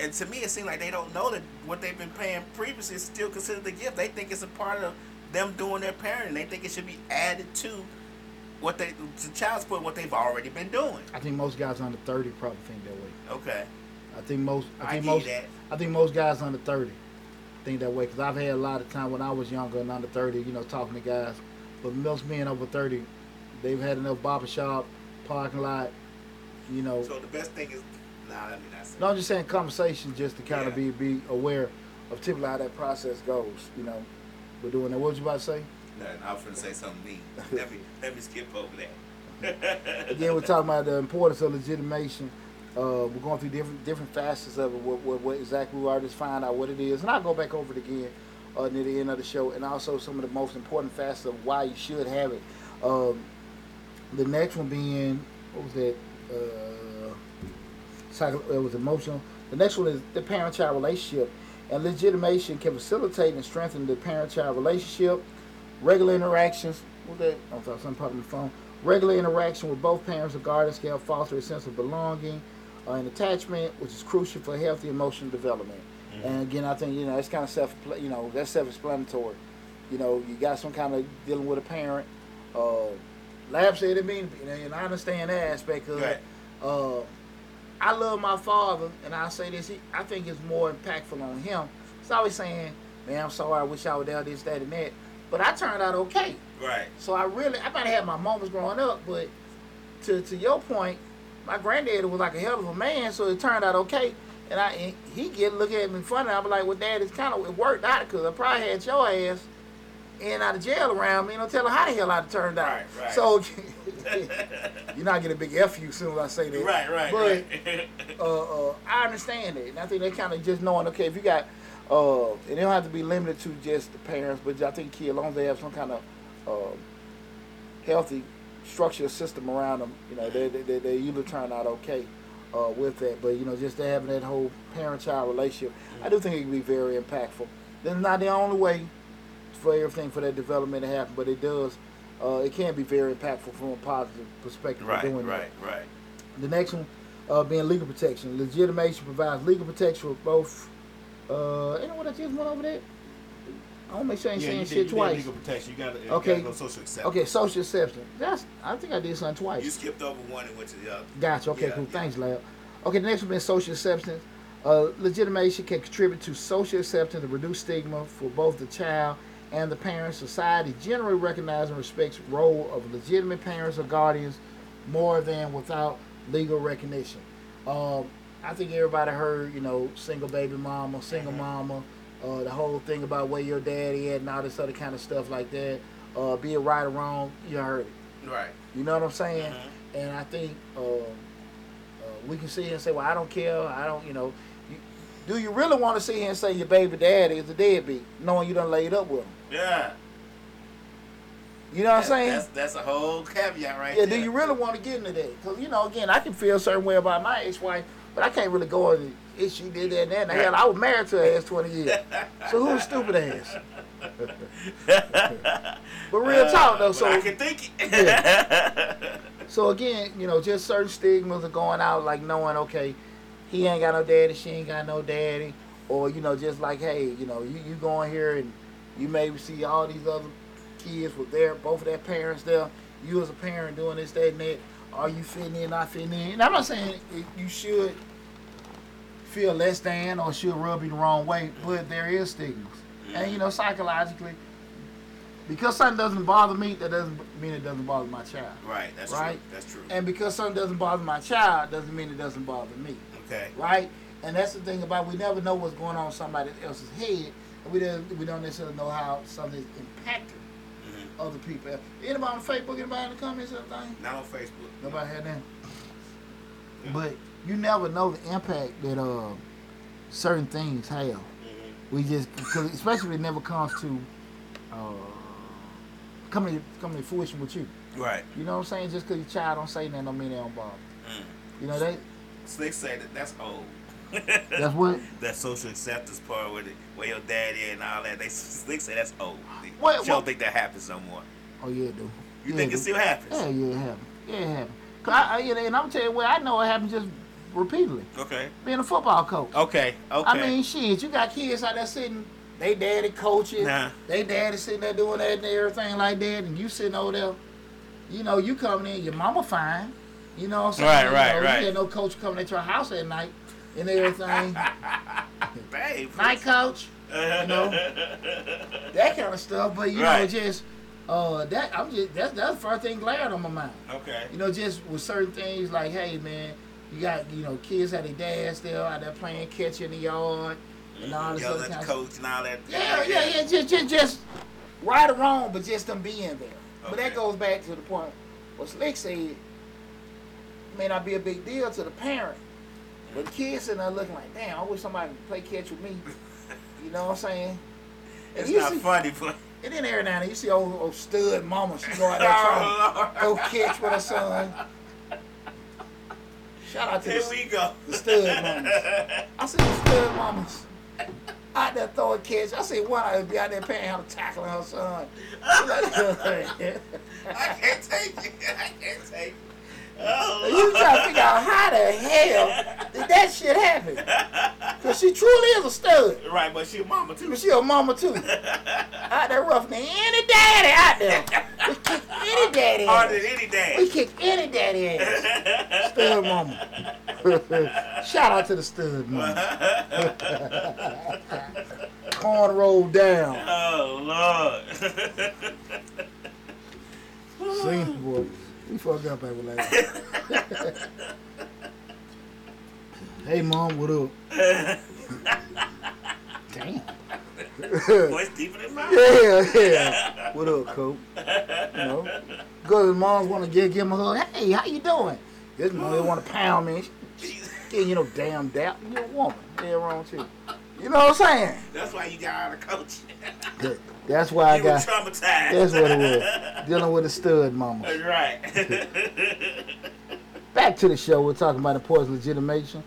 and to me, it seems like they don't know that what they've been paying previously is still considered a gift. They think it's a part of them doing their parenting. They think it should be added to what they to child support what they've already been doing. I think most guys under thirty probably think that way. Okay, I think most. I I, think give most. that. I think most guys under thirty think that way because I've had a lot of time when I was younger and under thirty, you know, talking to guys. But most men over thirty, they've had enough barbershop, parking lot, you know. So the best thing is, nah, let me not say. No, I'm just saying conversation just to kind of Yeah. be be aware of typically how that process goes. You know, we're doing that. What was you about to say? Nothing. I was going to say something mean. let me let me skip over that. Again, we're talking about the importance of legitimation Uh, we're going through different different facets of it. What, what, what exactly we already just find out what it is, and I'll go back over it again uh, near the end of the show, and also some of the most important facets of why you should have it. Um, the next one being what was that? Uh, psycho, it was emotional. The next one is the parent-child relationship, and legitimation can facilitate and strengthen the parent-child relationship. Regular interactions. What that? I thought something popped on the phone. Regular interaction with both parents or guardians can foster a sense of belonging uh, and attachment, which is crucial for healthy emotional development. And again, I think you know it's kind of self, you know, that's self-explanatory. You know, you got some kind of dealing with a parent. Uh, Lab said it mean, and I understand that aspect of it. Right. Uh, I love my father, and I say this. He, I think it's more impactful on him. He's always saying, "Man, I'm sorry. I wish I would have this, that, and that." But I turned out okay. Right. So I really, I might have had my moments growing up, but to to your point, my granddaddy was like a hell of a man, so it turned out okay. And I, and he get look at me funny. I'm like, well, dad, it's kind of it worked out because I probably had your ass in out of jail around me. You know, tell her how the hell I turned out. Right, right. So you're not getting a big f you soon as I say that. Right. Right. But right. uh, uh, I understand it, and I think they kind of just knowing, okay, if you got, uh, and it don't have to be limited to just the parents, but I think kids, as long as they have some kind of uh, healthy structure system around them, you know, they they, they, they usually turn out okay uh, with that. But you know, just having that whole parent-child relationship, I do think it can be very impactful. That's not the only way for everything for that development to happen, but it does. Uh, it can be very impactful from a positive perspective. right. doing that. Right. Right. The next one uh, being legal protection. Legitimation provides legal protection for both. Uh, you know what I just went over that? I want to make sure I ain't Yeah, saying did, shit twice. legal protection. You got to Okay. go social acceptance. Okay, social acceptance. That's. I think I did something twice. You skipped over one and went to the other. Gotcha. Okay, Yeah, cool. yeah. Thanks, Lab. Okay, the next one is social acceptance. Uh, legitimation can contribute to social acceptance and reduce stigma for both the child and the parent. Society generally recognizes and respects role of legitimate parents or guardians more than without legal recognition. Um, I think everybody heard, you know, single baby mama, single Mhm. mama, uh, the whole thing about where your daddy at and all this other kind of stuff like that. Uh, be it right or wrong, you heard it. Right. You know what I'm saying? Mhm. And I think uh, uh, we can sit here and say, well, I don't care. I don't, you know. Do you really want to sit here and say your baby daddy is a deadbeat, knowing you done laid up with him? Yeah. You know what I'm saying? That's that's a whole caveat right there. yeah, there. do you really want to get into that? Because, you know, again, I can feel a certain way about my ex-wife, but I can't really go into if she did that and that. And hell, I was married to her ass 20 years. So who's stupid ass? But real talk, though, Uh, so... I can think it. yeah. So again, you know, just certain stigmas are going out, like knowing, okay, he ain't got no daddy, she ain't got no daddy, or you know, just like, hey, you know, you, you go in here and you maybe see all these other kids with their both of their parents there. You as a parent doing this, that, and that. Are you fitting in, not fitting in? And I'm not saying you should feel less than or should rub you the wrong way, but there is stigmas, and you know, psychologically. Because something doesn't bother me, that doesn't mean it doesn't bother my child. right. That's Right? true. That's true. And because something doesn't bother my child, doesn't mean it doesn't bother me, okay. right? And that's the thing about we never know what's going on in somebody else's head, and we don't we don't necessarily know how something's impacting hmm other people. Anybody on Facebook? Anybody in the comments or anything? Not on Facebook. Nobody had that. Yeah. But you never know the impact that uh certain things have. Mhm. We just, cause especially when it never comes to uh coming to, coming to fruition with you. Right. You know what I'm saying? Just because your child don't say nothing, don't mean they don't bother. Mm. You know that. Slick say that that's old. That's what. that social acceptance part with it, where your daddy and all that. They Slick say that's old. What- she don't think that happens no more. Oh yeah, it do. You yeah, think it still happens? Yeah, yeah, it happened. Yeah, it happened. Cause I, I, you know, and I'm tell you what, I know it happens just repeatedly. Okay. Being a football coach. Okay. Okay. I mean, shit, you got kids out there sitting, they daddy coaching, Nah. they daddy sitting there doing that and everything like that, and you sitting over there, you know, you coming in, your mama fine, you know what I'm saying? Right, You right, know, right. You had no coach coming at our house at night and everything. Babe. night coach, you know? that kind of stuff. But you know, just uh, that I'm just that's that's the first thing glaring on my mind. Okay. You know, just with certain things like, hey man, you got you know kids had their dads still out there playing catch in the yard and all this Yelling other at kind the of coach and all that. yeah, yeah, yeah, just just just right or wrong, but just them being there. But that goes back to the point what Slick said. May not be a big deal to the parent, But kids sitting there looking like, damn, I wish somebody would play catch with me. You know what I'm saying? And It's not see- funny, but And then every now and then you see old, old stud mama, she go out there oh, trying to go catch with her son. Shout out to here the, we go. the stud mamas. I see the stud mamas out there throwing catch. I see one out be out there paying how to tackling her son. I can't take it. I can't take it. Oh, you trying to figure out how the hell did that shit happen? Cause she truly is a stud. right, but she a mama too. But she a mama too. out there roughing any daddy out there. We kick any daddy Harder ass. than any We kick any daddy ass. Stud mama. Shout out to the stud mama. Corn rolled down. Oh Lord. See, boy. We fucked up over last. hey, mom, what up? Damn. Voice deeper than mine. Yeah, yeah. What up, Cope? You know, because his moms want to give, give him a hug. Hey, how you doing? This mom they want to pound me. Jesus. Give you no damn doubt. You're a woman. Yeah, wrong with you. You know what I'm saying? That's why you got out of coaching. That's why I you were got. traumatized. That's what it was. Dealing with a stud mama. That's right. Back to the show. We're talking about importance of legitimation.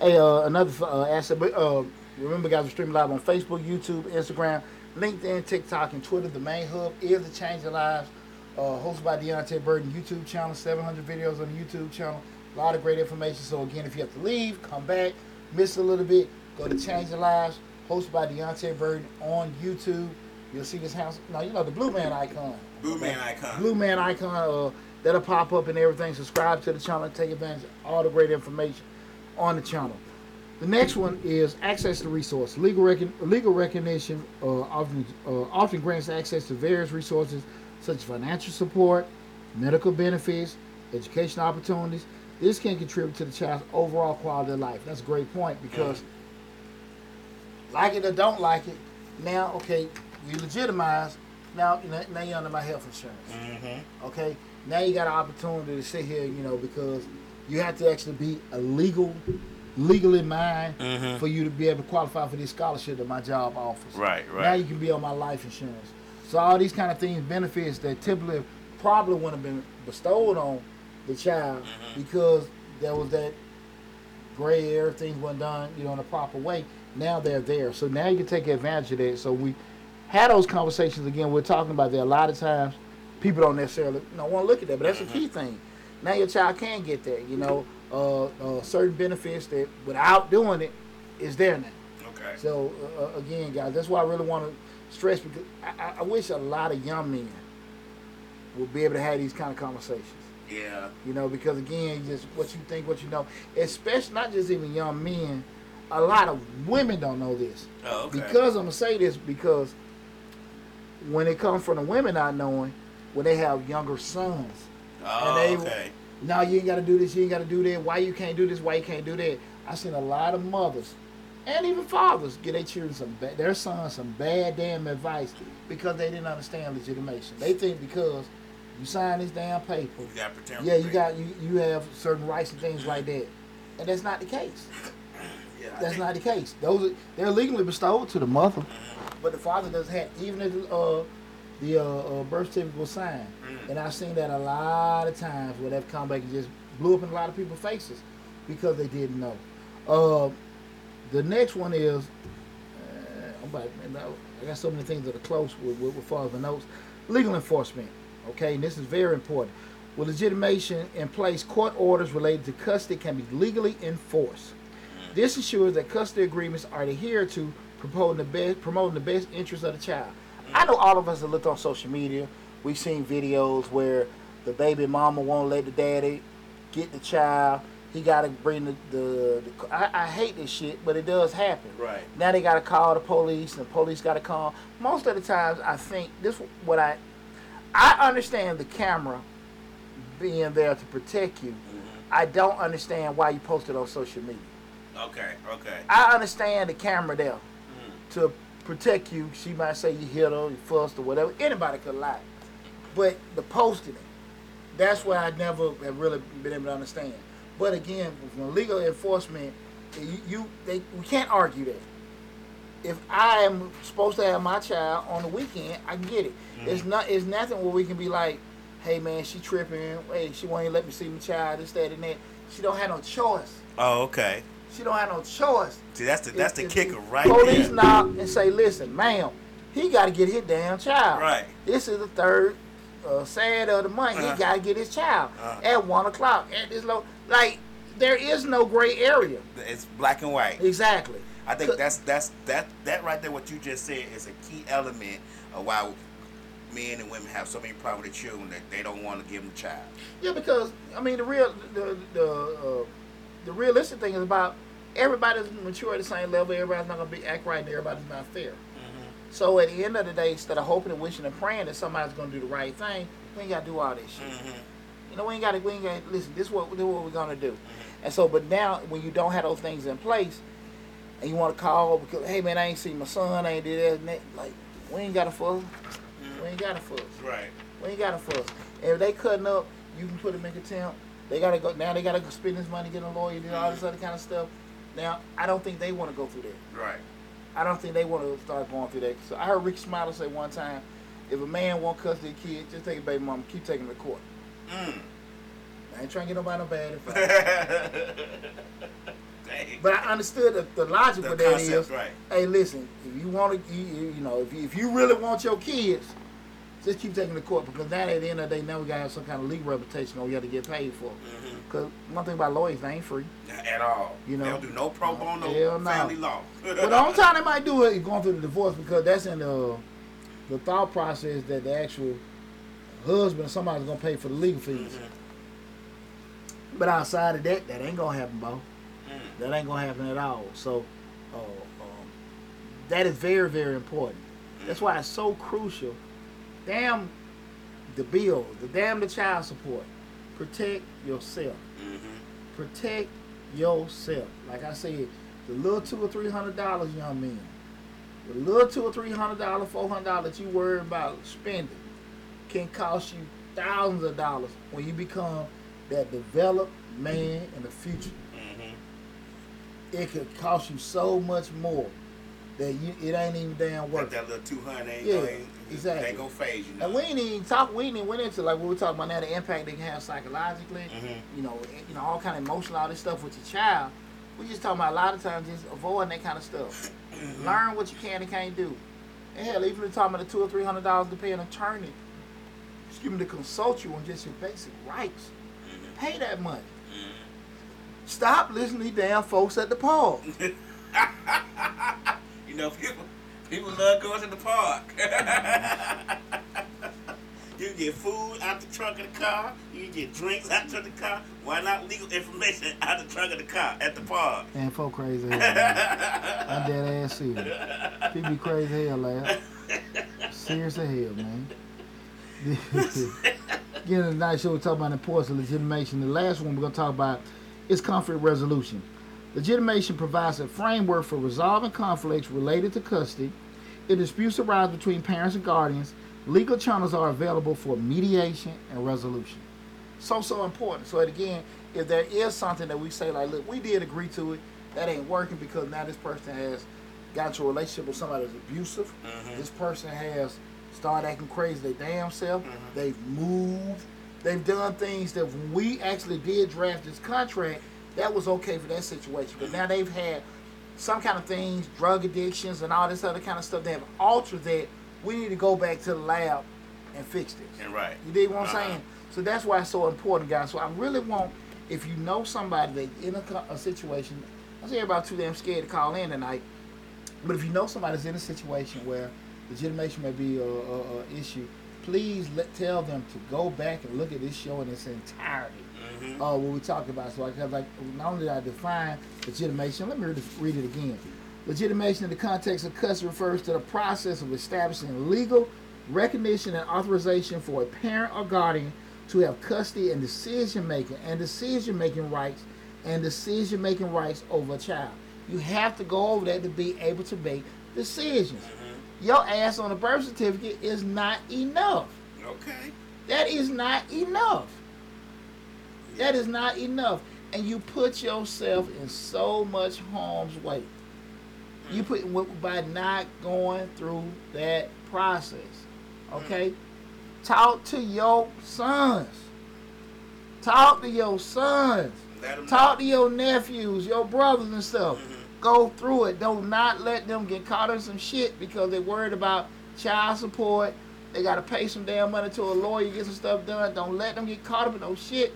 Hey, uh, another uh, asset. But uh, remember, guys, we're streaming live on Facebook, YouTube, Instagram, LinkedIn, TikTok, and Twitter. The main hub is the Change Your Lives. Uh, hosted by Deonte' Burden YouTube channel. 700 videos on the YouTube channel. A lot of great information. So again, if you have to leave, come back, miss a little bit, go to Change Your Lives. Hosted by Deonte' Burden on YouTube. You'll see this house. Now you know the blue man icon. Blue man icon. Blue Man icon, uh, that'll pop up and everything. Subscribe to the channel take advantage of all the great information on the channel. The next one is access to resource. Legal, recon- legal recognition uh, often, uh, often grants access to various resources such as financial support, medical benefits, education opportunities. This can contribute to the child's overall quality of life. That's a great point because, like it or don't like it, now, okay, you legitimize, now, now you're under my health insurance. Mm-hmm. Okay, now you got an opportunity to sit here, you know, because you have to actually be a legal, legally mind Mhm. for you to be able to qualify for this scholarship that my job offers. Right, right. Now you can be on my life insurance. So all these kind of things, benefits that typically probably wouldn't have been bestowed on the child Mm-hmm. because there was that gray area, things weren't done, you know, in a proper way. Now they're there. So now you can take advantage of that. So we had those conversations again. We're talking about that a lot of times. People don't necessarily you know, want to look at that, but that's a key thing. Now your child can get that, you know, uh, uh, certain benefits that without doing it is there now. Okay. So uh, uh, again, guys, that's why I really want to stress because I, I- I wish a lot of young men would be able to have these kind of conversations. Yeah. You know, because again, just what you think, what you know, especially not just even young men. A lot of women don't know this. Oh, okay. Because I'm gonna say this because when it comes from the women not knowing, when they have younger sons, oh, they- okay. now you ain't got to do this, you ain't got to do that. Why you can't do this? Why you can't do that? I seen a lot of mothers and even fathers get their children some ba- their sons some bad damn advice because they didn't understand legitimation. They think because you sign this damn paper, You yeah, you got you you have certain rights and things like that, and that's not the case. Yeah, That's not the case. Those are, they're legally bestowed to the mother, but the father doesn't have even if uh, the uh, uh, birth certificate was signed. Mm. And I've seen that a lot of times where they've come back and just blew up in a lot of people's faces because they didn't know. Uh, the next one is, uh, I'm about, I- got so many things that are close with, with, with the notes. Legal enforcement, okay, and this is very important. With legitimation in place, court orders related to custody can be legally enforced. This ensures that custody agreements are adhered to, promoting the best, promoting the best interests of the child. I know all of us have looked on social media. We've seen videos where the baby mama won't let the daddy get the child. He got to bring the. the, the I, I hate this shit, but it does happen. Right. Now they got to call the police, and the police got to call. Most of the times, I think this what I. I understand the camera being there to protect you. Mm-hmm. I don't understand why you post it on social media. Okay. Okay. I understand the camera there. To protect you. She might say you hit her, you fussed, or whatever. Anybody could lie. But the posting it, that's why I never have really been able to understand. But again, from legal enforcement, You, you they we can't argue that. If I am supposed to have my child on the weekend, I get it. Mhm. It's not. It's nothing where we can be like, hey man, she tripping. Hey, she won't even let me see my child. This, that, and that. She don't have no choice. Oh, okay. She don't have no choice. See, that's the that's the If- kicker the right Police there. knock and say, listen, ma'am, he got to get his damn child. Right. This is the third uh, Saturday of the month. Uh-huh. He got to get his child Uh-huh. at one o'clock at this low. Like there is no gray area. It's black and white. Exactly. I think that's that's that that right there. What you just said is a key element of why men and women have so many problems with children that they don't want to give them a child. Yeah, because I mean the real the the uh, the realistic thing is about everybody's mature at the same level. Everybody's not gonna be act right, and everybody's not fair. Mm-hmm. So at the end of the day, instead of hoping and wishing and praying that somebody's gonna do the right thing, we ain't gotta do all this shit. Mm-hmm. You know, we ain't gotta we ain't gotta listen. This is what this is what we're gonna do. Mm-hmm. And so, but now when you don't have those things in place, and you want to call because hey man, I ain't seen my son, I ain't did that, and that, like we ain't got to fuss. Mm-hmm. We ain't got to fuss. Right. We ain't got to fuss. And if they cutting up, you can put them in contempt. They gotta go now. They gotta go spend this money, get a lawyer, do all this other kind of stuff. Now, I don't think they want to go through that. Right. I don't think they want to start going through that. So I heard Rick Smiley say one time, if a man want custody of kid, just take a baby mama, keep taking them to court. Mm. I ain't trying to get nobody no bad advice. But I understood the, the logic The of that concept, is, right. hey, listen, if you want to, you, you you know, if you, if you really want your kids, just keep taking the court because now at the end of the day, now we got to have some kind of legal reputation or we got to get paid for. Because one thing about lawyers, they ain't free. Not At all. You know. They'll do no pro bono Hell no. family law. But the only time they might do it is going through the divorce because that's in the the thought process that the actual husband, somebody's gonna pay for the legal fees. Mhm. But outside of that, that ain't gonna happen, Bo. Mm. That ain't gonna happen at all. So, uh, um, that is very, very important. That's why it's so crucial. Damn the bill, the damn the child support. Protect yourself. Mhm. Protect yourself. Like I said, the little two or three hundred dollars, young men. The little two or three hundred dollars, four hundred dollars that you worry about spending can cost you thousands of dollars when you become that developed man in the future Mhm. it could cost you so much more that you it ain't even damn worth it. that little two hundred ain't Yeah, ain't, exactly. Ain't gonna phase you. Know? And we ain't even talk. We ain't even went into like what we talking about now. The impact they can have psychologically. Mhm. You know, eh, you know all kind of emotional, all this stuff with your child. We just talking about a lot of times just avoiding that kind of stuff. Mm-hmm. Learn what you can and can't do. And hell, even talking about the two or three hundred dollars to pay an attorney, excuse me, to consult you on just your basic rights. Mhm. Pay that money. Mhm. Stop listening to damn folks at the park. You know, people people love going to the park. you get food out the trunk of the car. You get drinks out the the car. Why not legal information out the trunk of the car at the park? Man, folk crazy hell. man. I'm dead ass serious. People be crazy hell, lad. Serious as hell, man. Getting a nice show, we talk about the importance of legitimation. The last one we're going to talk about is conflict resolution. Legitimation provides a framework for resolving conflicts related to custody. If disputes arise between parents and guardians, legal channels are available for mediation and resolution. So, so important. So, again, if there is something that we say, like, look, we did agree to it, that ain't working because now this person has got into a relationship with somebody that's abusive. Mhm. This person has started acting crazy their damn self. Mhm. They've moved. They've done things that when we actually did draft this contract, that was okay for that situation. But now they've had some kind of things, drug addictions and all this other kind of stuff. They have altered that. We need to go back to the lab and fix this. And right. You dig what I'm Uh-huh. saying? So that's why it's so important, guys. So I really want, if you know somebody that in a, a situation, I say everybody too damn scared to call in tonight. But if you know somebody's in a situation where legitimation may be a, a, a issue, please let tell them to go back and look at this show in its entirety. Mhm. Uh, what we talked about. So like, 'cause like not only did I define legitimation, let me read it, read it again. Legitimation in the context of custody refers to the process of establishing legal recognition and authorization for a parent or guardian to have custody and decision making and decision making rights and decision making rights over a child. You have to go over that to be able to make decisions. Mhm. Your ass on a birth certificate is not enough. Okay. That is not enough. That is not enough. and you put yourself in so much harm's way. You put by not going through that process. Okay, talk to your sons. Talk to your sons. Talk know. to your nephews, your brothers and stuff. Mhm. Go through it. Do not not let them get caught in some shit because they're worried about child support. They gotta pay some damn money to a lawyer, get some stuff done. Don't let them get caught up in no shit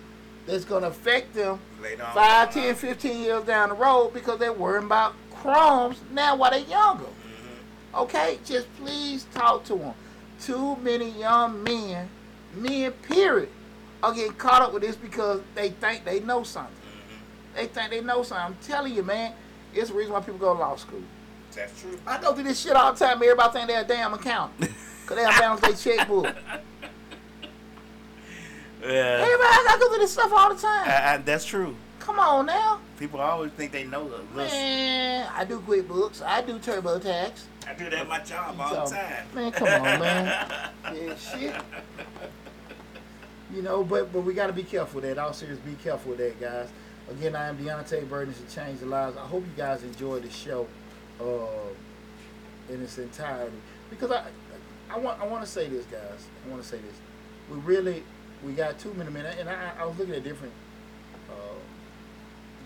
that's gonna affect them Later on 5, down 10, 15 years down the road because they're worrying about crumbs now while they're younger. Mhm. Okay, just please talk to them. Too many young men, men period, are getting caught up with this because they think they know something. Mhm. They think they know something. I'm telling you, man, it's the reason why people go to law school. That's true. I go through this shit all the time. Everybody think they're a damn accountant. Cause they don't balance their checkbook. Yeah. Everybody, I go through this stuff all the time. I, that's true. Come on now. People always think they know the list. Man, I do QuickBooks. I do TurboTax. I do that at my job all the time. Man, come on, man. Yeah, shit. You know, but but we got to be careful with that. All serious, be careful with that, guys. Again, I am Deonte' Burden to change the lives. I hope you guys enjoyed the show uh, in its entirety because I I want I want to say this, guys. I want to say this. We really we got too many minutes, and I, I was looking at different uh,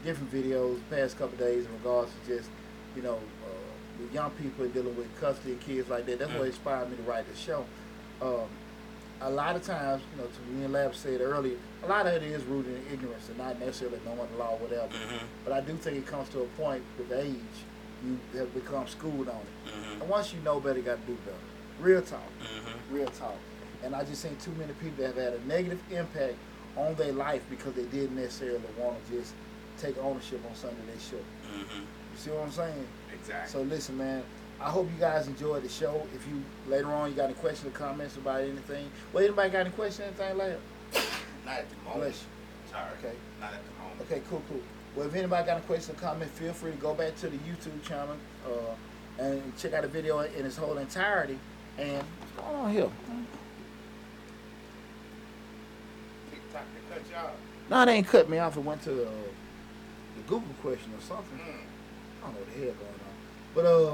different videos the past couple days in regards to just you know uh, with young people dealing with custody of kids like that. That's what Mm. inspired me to write the show. Um, a lot of times, you know, to me and Lab said earlier, a lot of it is rooted in ignorance and not necessarily knowing the law or whatever. Mhm. But I do think it comes to a point with age, you have become schooled on it. Mhm. And once you know better, you got to do better. Real talk. Mhm. Real talk. And I just seen too many people that have had a negative impact on their life because they didn't necessarily want to just take ownership on something they should. Mhm. You see what I'm saying? Exactly. So listen, man. I hope you guys enjoyed the show. If you later on you got any questions or comments about anything, well, anybody got any questions, anything that? Not at the moment. Bless you. Sorry. Okay. Not at the moment. Okay, cool, cool. Well, if anybody got a question or comment, feel free to go back to the YouTube channel uh, and check out the video in its whole entirety. And what's going on here? TikTok, they cut you off. No, they ain't cut me off. It went to uh, the Google question or something. Mm. I don't know what the hell going on. But uh,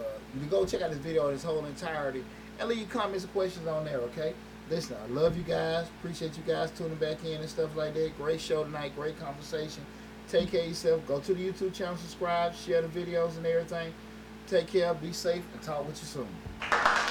uh, you go check out this video in its whole entirety and leave your comments and questions on there, okay? Listen, I love you guys. Appreciate you guys tuning back in and stuff like that. Great show tonight. Great conversation. Take care of yourself. Go to the YouTube channel, subscribe, share the videos and everything. Take care. Be safe and talk with you soon.